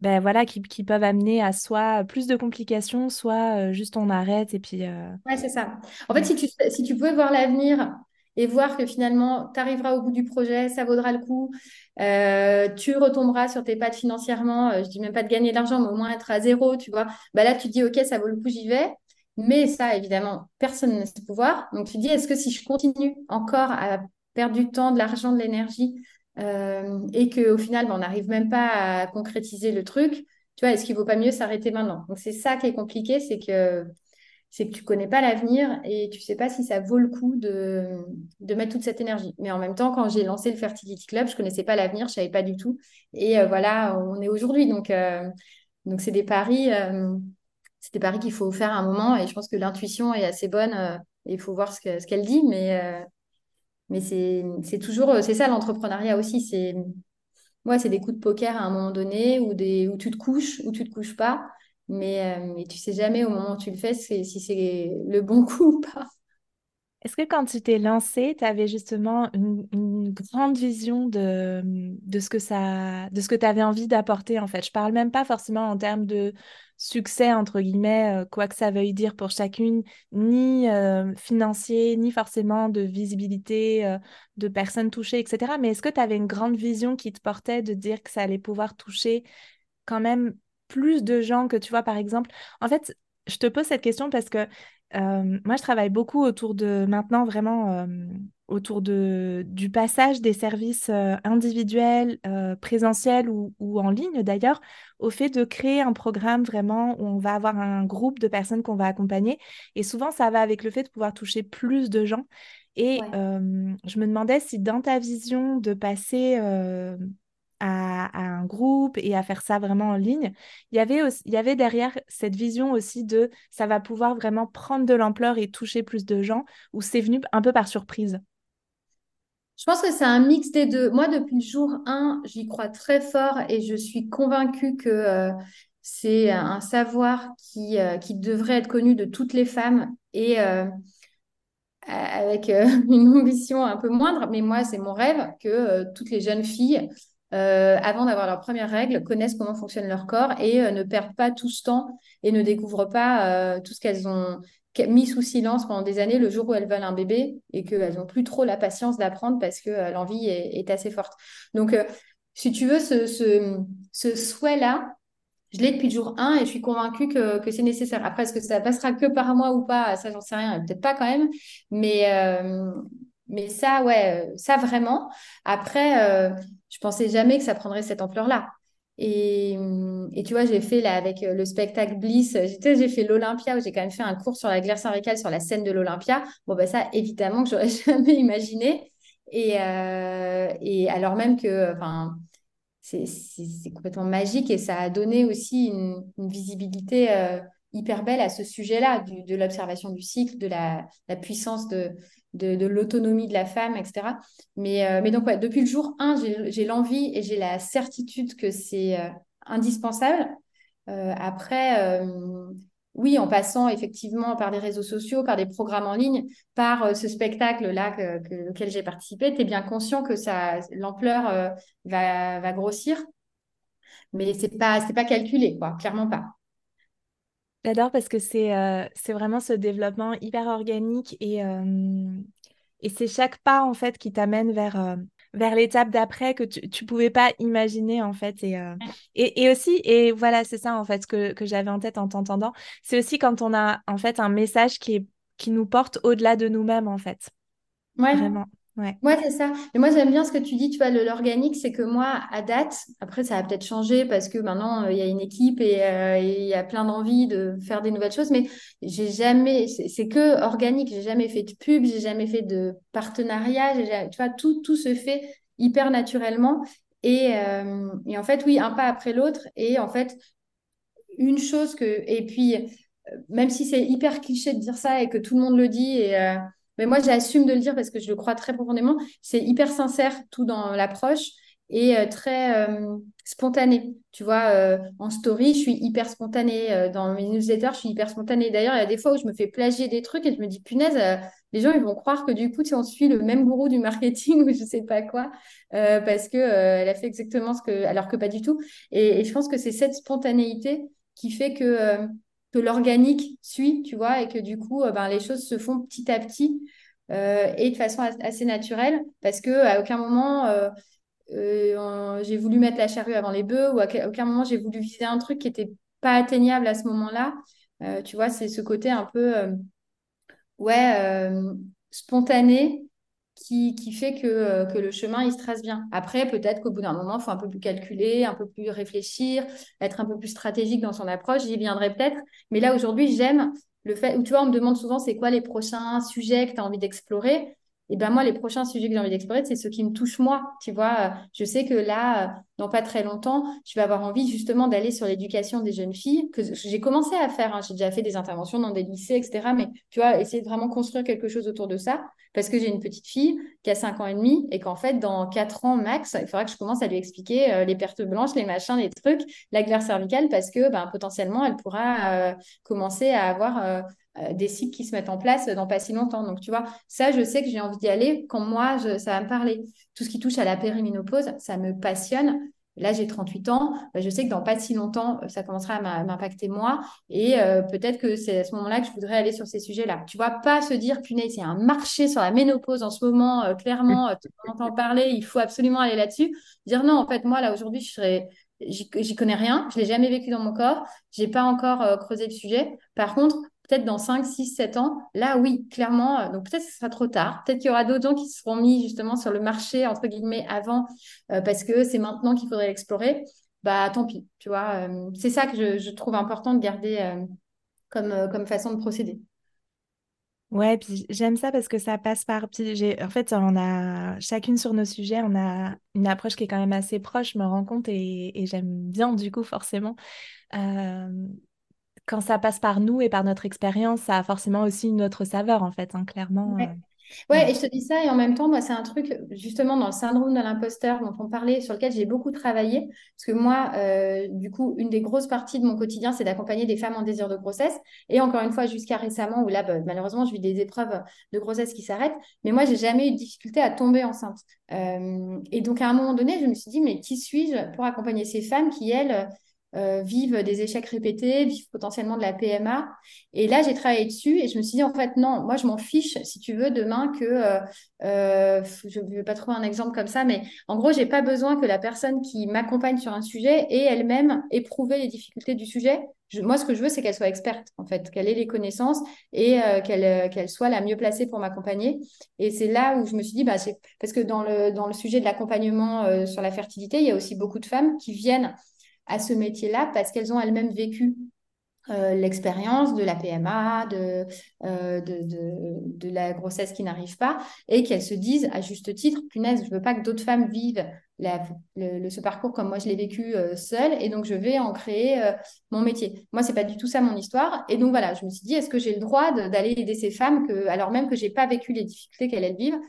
Ben voilà, qui, qui peuvent amener à soit plus de complications, soit euh, juste on arrête et puis. euh, Ouais, c'est ça. En fait, si tu, si tu pouvais voir l'avenir et voir que finalement, tu arriveras au bout du projet, ça vaudra le coup, euh, tu retomberas sur tes pattes financièrement, euh, je dis même pas de gagner de l'argent, mais au moins être à zéro, tu vois. Bah là, tu dis, OK, ça vaut le coup, j'y vais. Mais ça, évidemment, personne n'a ce pouvoir. Donc, tu te dis, est-ce que si je continue encore à perdre du temps, de l'argent, de l'énergie, euh, et qu'au final, bah, on n'arrive même pas à concrétiser le truc, tu vois, est-ce qu'il vaut pas mieux s'arrêter maintenant? Donc, c'est ça qui est compliqué, c'est que c'est que tu connais pas l'avenir et tu sais pas si ça vaut le coup de, de mettre toute cette énergie. Mais en même temps, quand j'ai lancé le Fertility Club, je connaissais pas l'avenir, je savais pas du tout. Et euh, voilà, on est aujourd'hui. Donc, euh, donc c'est des paris, euh, c'est paris qu'il faut faire à un moment. Et je pense que l'intuition est assez bonne. et il faut voir ce que, ce qu'elle dit. Mais, mais c'est, toujours, c'est ça l'entrepreneuriat aussi. C'est, Ouais, c'est des coups de poker à un moment donné où, des, où tu te couches ou tu te couches pas. Mais, euh, mais tu sais jamais au moment où tu le fais si c'est le bon coup ou pas. Est-ce que quand tu t'es lancé, tu avais justement une, une grande vision de, de ce que ça, de ce que tu avais envie d'apporter en fait? Je parle même pas forcément en termes de succès, entre guillemets, euh, quoi que ça veuille dire pour chacune, ni euh, financier, ni forcément de visibilité, euh, de personnes touchées, etc. Mais est-ce que tu avais une grande vision qui te portait de dire que ça allait pouvoir toucher quand même plus de gens que tu vois, par exemple. En fait, je te pose cette question parce que euh, moi, je travaille beaucoup autour de maintenant vraiment euh, autour de, du passage des services euh, individuels, présentiels ou, ou en ligne d'ailleurs, au fait de créer un programme vraiment où on va avoir un groupe de personnes qu'on va accompagner. Et souvent, ça va avec le fait de pouvoir toucher plus de gens. Et Ouais. je me demandais si dans ta vision de passer à, un groupe et à faire ça vraiment en ligne, il y avait il y avait derrière cette vision aussi de ça va pouvoir vraiment prendre de l'ampleur et toucher plus de gens, ou c'est venu un peu par surprise? Je pense que c'est un mix des deux. Moi, depuis le jour un j'y crois très fort et je suis convaincue que euh, c'est un savoir qui, euh, qui devrait être connu de toutes les femmes et euh, avec une ambition un peu moindre. Mais moi, c'est mon rêve que toutes les jeunes filles, euh, avant d'avoir leurs premières règles, connaissent comment fonctionne leur corps et euh, ne perdent pas tout ce temps et ne découvrent pas euh, tout ce qu'elles ont mis sous silence pendant des années le jour où elles veulent un bébé et qu'elles n'ont plus trop la patience d'apprendre parce que l'envie est, assez forte. Donc, si tu veux, ce, ce, ce souhait-là, je l'ai depuis le jour un et je suis convaincue que, que c'est nécessaire. Après, est-ce que ça passera que par moi ou pas? Ça, j'en sais rien, peut-être pas quand même. Mais, mais ça, ouais, euh, ça vraiment. Après, euh, je pensais jamais que ça prendrait cette ampleur-là. Et, et tu vois, j'ai fait là avec euh, le spectacle Bliss, euh, j'ai fait l'Olympia où j'ai quand même fait un cours sur la glaire cervicale sur la scène de l'Olympia. Bon, bah ça, évidemment que j'aurais jamais imaginé. Et, et alors même que, enfin, c'est complètement magique et ça a donné aussi une, visibilité hyper belle à ce sujet-là, de l'observation du cycle, de la puissance de, de, de l'autonomie de la femme, etc. Mais, euh, mais donc, depuis le jour un j'ai j'ai l'envie et j'ai la certitude que c'est euh, indispensable. Euh, après, oui, en passant effectivement par les réseaux sociaux, par des programmes en ligne, par ce spectacle-là que, que- auquel j'ai participé, tu es bien conscient que l'ampleur va, va grossir, mais c'est pas, c'est pas calculé, quoi, clairement pas. J'adore parce que c'est euh, c'est vraiment ce développement hyper organique et, euh, et c'est chaque pas en fait qui t'amène vers, euh, vers l'étape d'après que tu, tu pouvais pas imaginer en fait. Et, euh, et, et aussi, et voilà, c'est ça en fait que, que j'avais en tête en t'entendant, c'est aussi quand on a en fait un message qui est, qui nous porte au-delà de nous-mêmes en fait. Ouais. Vraiment. Ouais, c'est ça. Moi, j'aime bien ce que tu dis, tu vois, l'organique, c'est que moi, à date, après, ça va peut-être changer parce que maintenant, euh, il y a une équipe et euh, il y a plein d'envie de faire des nouvelles choses, mais j'ai jamais, c'est que organique. J'ai jamais fait de pub, j'ai jamais fait de partenariat, tu vois, tout, tout se fait hyper naturellement. Et, euh, et en fait, oui, un pas après l'autre. Et en fait, une chose que, et puis, même si c'est hyper cliché de dire ça et que tout le monde le dit, et, mais moi j'assume de le dire parce que je le crois très profondément, c'est hyper sincère tout dans l'approche. et très spontanée. Tu vois, en story, je suis hyper spontanée. dans mes newsletters, je suis hyper spontanée. D'ailleurs, il y a des fois où je me fais plagier des trucs et je me dis, punaise, les gens, ils vont croire que du coup, si on suit le même gourou du marketing ou je sais pas quoi, parce que elle a fait exactement ce que, alors que pas du tout. Et je pense que c'est cette spontanéité qui fait que que l'organique suit, tu vois, et que du coup, euh, ben, les choses se font petit à petit euh, et de façon assez naturelle, parce que à aucun moment euh, j'ai voulu mettre la charrue avant les bœufs, ou à aucun moment j'ai voulu viser un truc qui n'était pas atteignable à ce moment-là. tu vois, c'est ce côté un peu, ouais, spontané qui, fait que, euh, que, le chemin, il se trace bien. Après, peut-être qu'au bout d'un moment, il faut un peu plus calculer, un peu plus réfléchir, être un peu plus stratégique dans son approche. J'y viendrai peut-être. Mais là, aujourd'hui, j'aime le fait, où tu vois, on me demande souvent c'est quoi les prochains sujets que tu as envie d'explorer? Et ben moi, les prochains sujets que j'ai envie d'explorer, c'est ceux qui me touchent moi. Tu vois, je sais que là, euh, dans pas très longtemps, je vais avoir envie justement d'aller sur l'éducation des jeunes filles, que j'ai commencé à faire. Hein. J'ai déjà fait des interventions dans des lycées, etc. Mais tu vois, essayer de vraiment construire quelque chose autour de ça, parce que j'ai une petite fille qui a 5 ans et demi et qu'en fait, dans 4 ans max, il faudra que je commence à lui expliquer euh, les pertes blanches, les machins, les trucs, la glaire cervicale, parce que ben, potentiellement, elle pourra euh, commencer à avoir euh, des cycles qui se mettent en place dans pas si longtemps. Donc, tu vois, ça, je sais que j'ai envie d'y aller quand moi, ça va me parler. Tout ce qui touche à la périménopause, ça me passionne. Là, j'ai 38 ans. Bah, je sais que dans pas si longtemps, ça commencera à m'impacter moi. Et euh, peut-être que c'est à ce moment-là que je voudrais aller sur ces sujets-là. Tu vois, pas se dire, punaise, il y a un marché sur la ménopause en ce moment, euh, clairement, tu entends parler, il faut absolument aller là-dessus. Dire non, en fait, moi, là, aujourd'hui, je serais j'y connais rien, je l'ai jamais vécu dans mon corps, j'ai pas encore creusé le sujet. Par contre, peut-être dans 5, 6, 7 ans, là, oui, clairement, euh, donc peut-être que ce sera trop tard. Peut-être qu'il y aura d'autres gens qui seront mis justement sur le marché, entre guillemets, avant, euh, parce que c'est maintenant qu'il faudrait l'explorer. Bah, tant pis, tu vois. Euh, c'est ça que je, trouve important de garder comme, comme façon de procéder. Ouais, puis j'aime ça parce que ça passe par. en fait, on a chacune sur nos sujets, on a une approche qui est quand même assez proche, je me rends compte, et, j'aime bien du coup forcément quand ça passe par nous et par notre expérience, ça a forcément aussi une autre saveur, en fait, hein, clairement. Ouais. Euh, et je te dis ça, et en même temps, moi, c'est un truc, justement, dans le syndrome de l'imposteur dont on parlait, sur lequel j'ai beaucoup travaillé. Parce que moi, euh, du coup, une des grosses parties de mon quotidien, c'est d'accompagner des femmes en désir de grossesse. Et encore une fois, jusqu'à récemment, où là, bah, malheureusement, je vis des épreuves de grossesse qui s'arrêtent. Mais moi, j'ai jamais eu de difficulté à tomber enceinte. Euh, et donc, à un moment donné, je me suis dit, mais qui suis-je pour accompagner ces femmes qui, elles, euh, vivent des échecs répétés, vivent potentiellement de la PMA. Et là, j'ai travaillé dessus et je me suis dit, en fait, non, moi, je m'en fiche, si tu veux, demain que, euh, euh, je ne vais pas trouver un exemple comme ça, mais en gros, j'ai pas besoin que la personne qui m'accompagne sur un sujet ait elle-même éprouvé les difficultés du sujet. moi, ce que je veux, c'est qu'elle soit experte, en fait, qu'elle ait les connaissances et qu'elle qu'elle soit la mieux placée pour m'accompagner. Et c'est là où je me suis dit, bah, parce que dans le, dans le sujet de l'accompagnement sur la fertilité, il y a aussi beaucoup de femmes qui viennent ce métier-là parce qu'elles ont elles-mêmes vécu euh, l'expérience de la PMA, de, euh, de, la grossesse qui n'arrive pas, et qu'elles se disent à juste titre, punaise, je veux pas que d'autres femmes vivent ce parcours comme moi je l'ai vécu euh, seule, et donc je vais en créer mon métier. Moi, c'est pas du tout ça mon histoire, et donc voilà, je me suis dit, est-ce que j'ai le droit d'aller aider ces femmes, alors même que j'ai pas vécu les difficultés qu'elles vivent,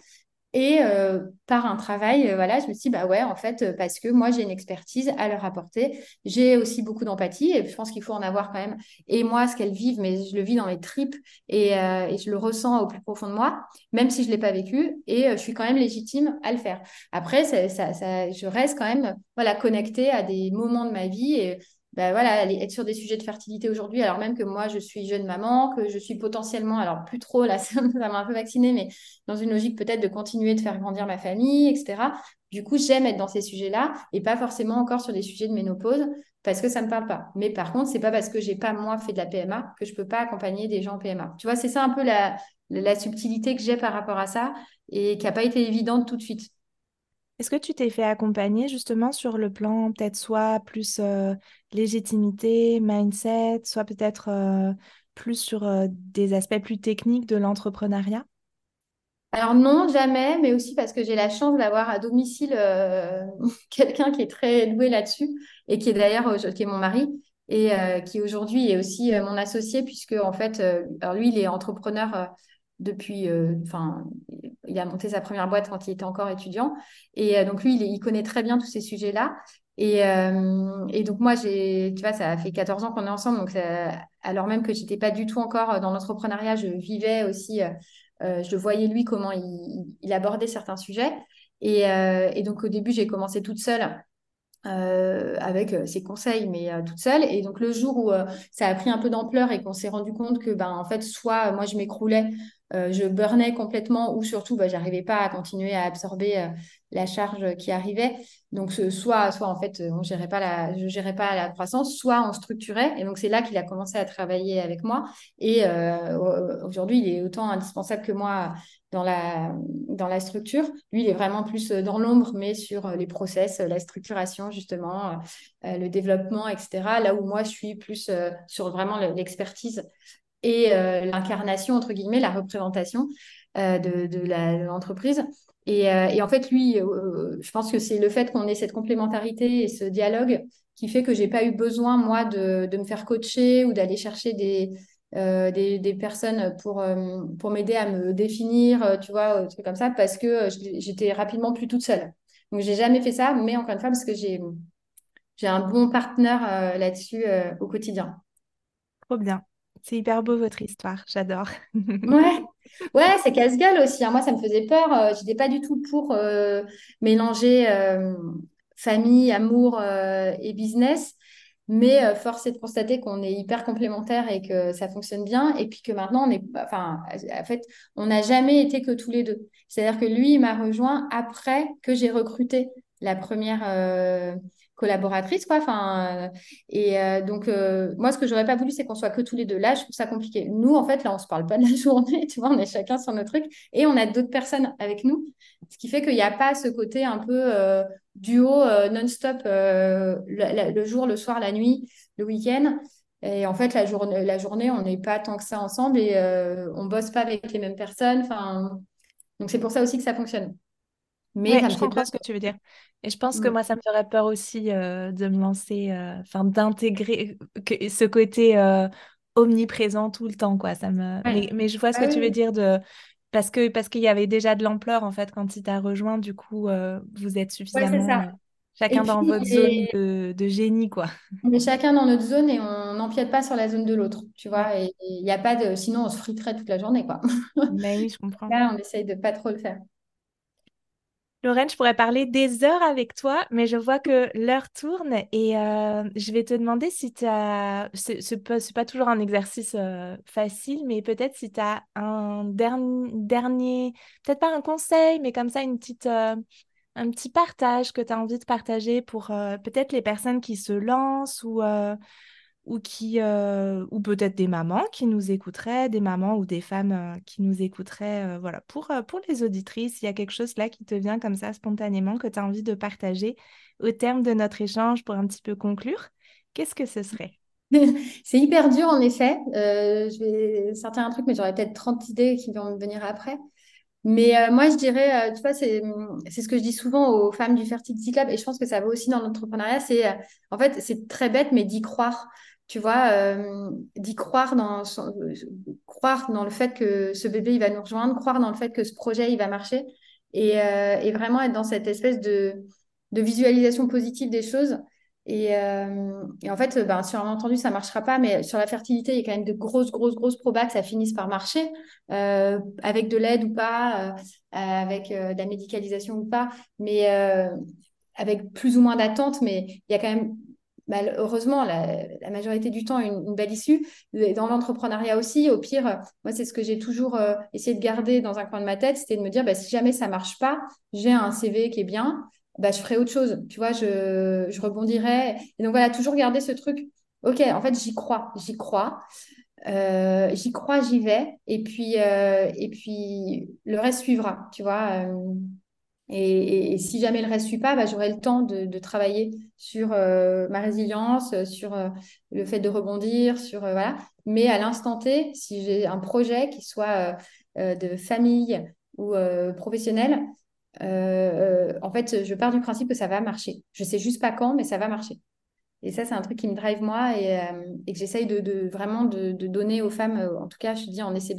et euh, par un travail, euh, voilà, je me suis dit, bah ouais, en fait, euh, parce que moi, j'ai une expertise à leur apporter. J'ai aussi beaucoup d'empathie et je pense qu'il faut en avoir quand même. Et moi, ce qu'elles vivent, mais je le vis dans mes tripes et, je le ressens au plus profond de moi, même si je ne l'ai pas vécu. Et je suis quand même légitime à le faire. Après, ça, je reste quand même voilà, connectée à des moments de ma vie et ben voilà, être sur des sujets de fertilité aujourd'hui, alors même que moi, je suis jeune maman, que je suis potentiellement, alors plus trop, là, ça m'a un peu vaccinée, mais dans une logique peut-être de continuer de faire grandir ma famille, etc. Du coup, j'aime être dans ces sujets-là et pas forcément encore sur des sujets de ménopause parce que ça ne me parle pas. Mais par contre, c'est pas parce que j'ai pas, moi, fait de la PMA que je peux pas accompagner des gens en PMA. Tu vois, c'est ça un peu la subtilité que j'ai par rapport à ça et qui n'a pas été évidente tout de suite. Est-ce que tu t'es fait accompagner justement sur le plan peut-être soit plus euh, légitimité, mindset, soit peut-être euh, plus sur euh, des aspects plus techniques de l'entrepreneuriat? Alors non, jamais, mais aussi parce que j'ai la chance d'avoir à domicile quelqu'un qui est très doué là-dessus et qui est d'ailleurs qui est mon mari et qui aujourd'hui est aussi mon associé puisque en fait, lui il est entrepreneur depuis, enfin il a monté sa première boîte quand il était encore étudiant. Et donc lui, il, connaît très bien tous ces sujets-là. Et, et, donc moi, tu vois, ça fait 14 ans qu'on est ensemble, donc alors même que j'étais pas du tout encore dans l'entrepreneuriat, je vivais aussi, je voyais lui comment il, abordait certains sujets. Et, donc au début, j'ai commencé toute seule euh, avec euh, ses conseils, mais euh, toute seule. Et donc le jour où ça a pris un peu d'ampleur et qu'on s'est rendu compte que, ben, en fait, soit moi je m'écroulais, je burnais complètement, ou surtout, ben, j'arrivais pas à continuer à absorber la charge qui arrivait. Donc soit, soit en fait, on gérait pas la, je gérais pas la croissance, soit on structurait. Et donc c'est là qu'il a commencé à travailler avec moi. Et aujourd'hui, il est autant indispensable que moi dans la, dans la structure. Lui, il est vraiment plus euh, dans l'ombre, mais sur euh, les process, euh, la structuration, justement, le développement, etc. Là où moi, je suis plus sur vraiment l'expertise et l'incarnation, entre guillemets, la représentation de, de l'entreprise. Et, et, en fait, lui, je pense que c'est le fait qu'on ait cette complémentarité et ce dialogue qui fait que j'ai pas eu besoin, moi, de, de me faire coacher ou d'aller chercher des, euh, des, personnes pour, euh, pour m'aider à me définir, euh, tu vois, trucs comme ça, parce que j'étais rapidement plus toute seule. Donc, j'ai jamais fait ça, mais encore une fois, parce que j'ai un bon partenaire là-dessus au quotidien. Trop bien. C'est hyper beau votre histoire, j'adore. ouais, ouais c'est casse-gueule aussi. Hein. Moi, ça me faisait peur. Je n'étais pas du tout pour mélanger famille, amour et business. Mais euh, force est de constater qu'on est hyper complémentaires et que ça fonctionne bien. Et puis que maintenant, on est, enfin, en fait, on n'a jamais été que tous les deux. C'est-à-dire que lui, il m'a rejoint après que j'ai recruté la première euh, collaboratrice, quoi. Enfin, euh, et donc, moi, ce que j'aurais pas voulu, c'est qu'on soit que tous les deux. Là, je trouve ça compliqué. Nous, en fait, là, on se parle pas de la journée, tu vois, on est chacun sur notre truc et on a d'autres personnes avec nous. Ce qui fait qu'il n'y a pas ce côté un peu duo euh, non-stop euh, le, jour, le soir, la nuit, le week-end. Et en fait, la, journée, la journée, on n'est pas tant que ça ensemble et euh, on bosse pas avec les mêmes personnes. Enfin, donc c'est pour ça aussi que ça fonctionne. Mais je comprends ce que tu veux dire. Et je pense que mm. moi, ça me ferait peur aussi de me lancer, enfin d'intégrer ce côté omniprésent tout le temps, quoi. Ça me... Mais, je vois ce que tu veux dire de parce que parce qu'il y avait déjà de l'ampleur en fait quand il t'a rejoint, du coup euh, vous êtes suffisamment euh, chacun dans votre zone de, génie quoi. On est chacun dans notre zone et on n'empiète pas sur la zone de l'autre, tu vois. Et il n'y a pas de, sinon on se friterait toute la journée quoi. Mais oui, je comprends. Là, on essaye de pas trop le faire. Lorraine, je pourrais parler des heures avec toi, mais je vois que l'heure tourne et euh, je vais te demander si tu as, ce n'est pas toujours un exercice euh, facile, mais peut-être si tu as un dernier, peut-être pas un conseil, mais comme ça, une petite, euh, un petit partage que tu as envie de partager pour peut-être les personnes qui se lancent ou ou qui euh, ou peut-être des mamans qui nous écouteraient, des mamans ou des femmes euh, qui nous écouteraient. Euh, voilà, pour, pour les auditrices, il y a quelque chose là qui te vient comme ça spontanément que tu as envie de partager au terme de notre échange pour un petit peu conclure. Qu'est-ce que ce serait? C'est hyper dur en effet. je vais sortir un truc, mais j'aurais peut-être 30 idées qui vont venir après. Mais moi, je dirais, tu vois, c'est, c'est ce que je dis souvent aux femmes du Fertility Club, et je pense que ça va aussi dans l'entrepreneuriat, c'est, en fait, c'est très bête, mais d'y croire tu vois, euh, d'y croire dans, croire dans le fait que ce bébé, il va nous rejoindre, croire dans le fait que ce projet, il va marcher, et, euh, vraiment être dans cette espèce de, visualisation positive des choses. Et, euh, en fait, ben, sur un entendu, ça ne marchera pas, mais sur la fertilité, il y a quand même de grosses, grosses, grosses probas que ça finisse par marcher, avec de l'aide ou pas, avec de la médicalisation ou pas, mais avec plus ou moins d'attente, mais il y a quand même heureusement, la, majorité du temps, une, belle issue. Dans l'entrepreneuriat aussi, au pire, moi, c'est ce que j'ai toujours euh, essayé de garder dans un coin de ma tête, c'était de me dire, bah, si jamais ça marche pas, j'ai un CV qui est bien, bah, je ferai autre chose. Tu vois, je, je rebondirai. Et donc, voilà, toujours garder ce truc. OK, en fait, j'y crois, j'y crois. Euh, j'y crois, j'y vais. Et puis, euh, et puis, le reste suivra, tu vois. Et, si jamais le reste ne suit pas, bah, j'aurai le temps de, travailler sur euh, ma résilience, sur euh, le fait de rebondir, sur euh, voilà. Mais à l'instant T, si j'ai un projet qui soit de famille ou professionnel, en fait, je pars du principe que ça va marcher. Je sais juste pas quand, mais ça va marcher. Et ça, c'est un truc qui me drive moi et, que j'essaye de, vraiment de, donner aux femmes, en tout cas, je dis en essai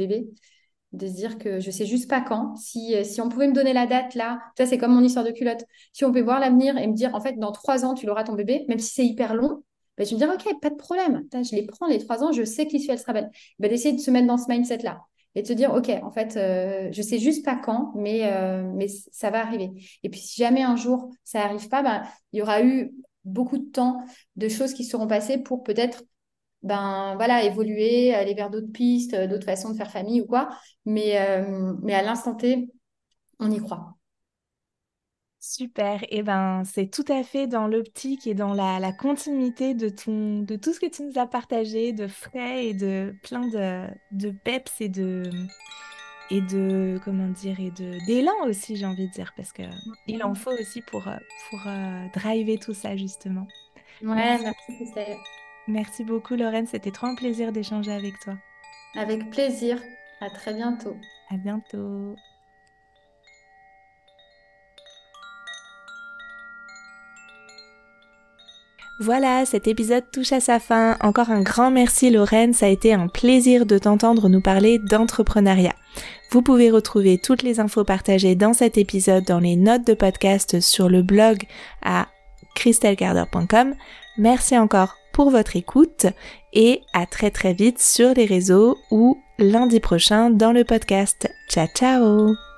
de se dire que je sais juste pas quand. Si, euh, si on pouvait me donner la date là, ça c'est comme mon histoire de culotte. Si on pouvait voir l'avenir et me dire en fait dans trois ans tu l'auras ton bébé, même si c'est hyper long, ben, je me dire ok pas de problème, je les prends les trois ans, je sais que l'issue elle sera belle. Ben, d'essayer de se mettre dans ce mindset là et de se dire ok en fait euh, je sais juste pas quand, mais euh, mais ça va arriver. Et puis si jamais un jour ça arrive pas, ben il y aura eu beaucoup de temps de choses qui seront passées pour peut-être ben voilà, évoluer, aller vers d'autres pistes, euh, d'autres façons de faire famille ou quoi. Mais, euh, mais à l'instant T, on y croit. Super, et eh ben c'est tout à fait dans l'optique et dans la, continuité de, ton, de tout ce que tu nous as partagé, de frais et de plein de, de peps et de, et de comment dire et de d'élan aussi j'ai envie de dire parce que il en faut aussi pour, pour euh, driver tout ça justement. Ouais, merci Merci beaucoup Lorraine, c'était trop un plaisir d'échanger avec toi. Avec plaisir. À très bientôt. À bientôt. Voilà, cet épisode touche à sa fin. Encore un grand merci Lorraine, ça a été un plaisir de t'entendre nous parler d'entrepreneuriat. Vous pouvez retrouver toutes les infos partagées dans cet épisode dans les notes de podcast sur le blog à christelcarder.com. Merci encore pour votre écoute et à très très vite sur les réseaux ou lundi prochain dans le podcast. Ciao ciao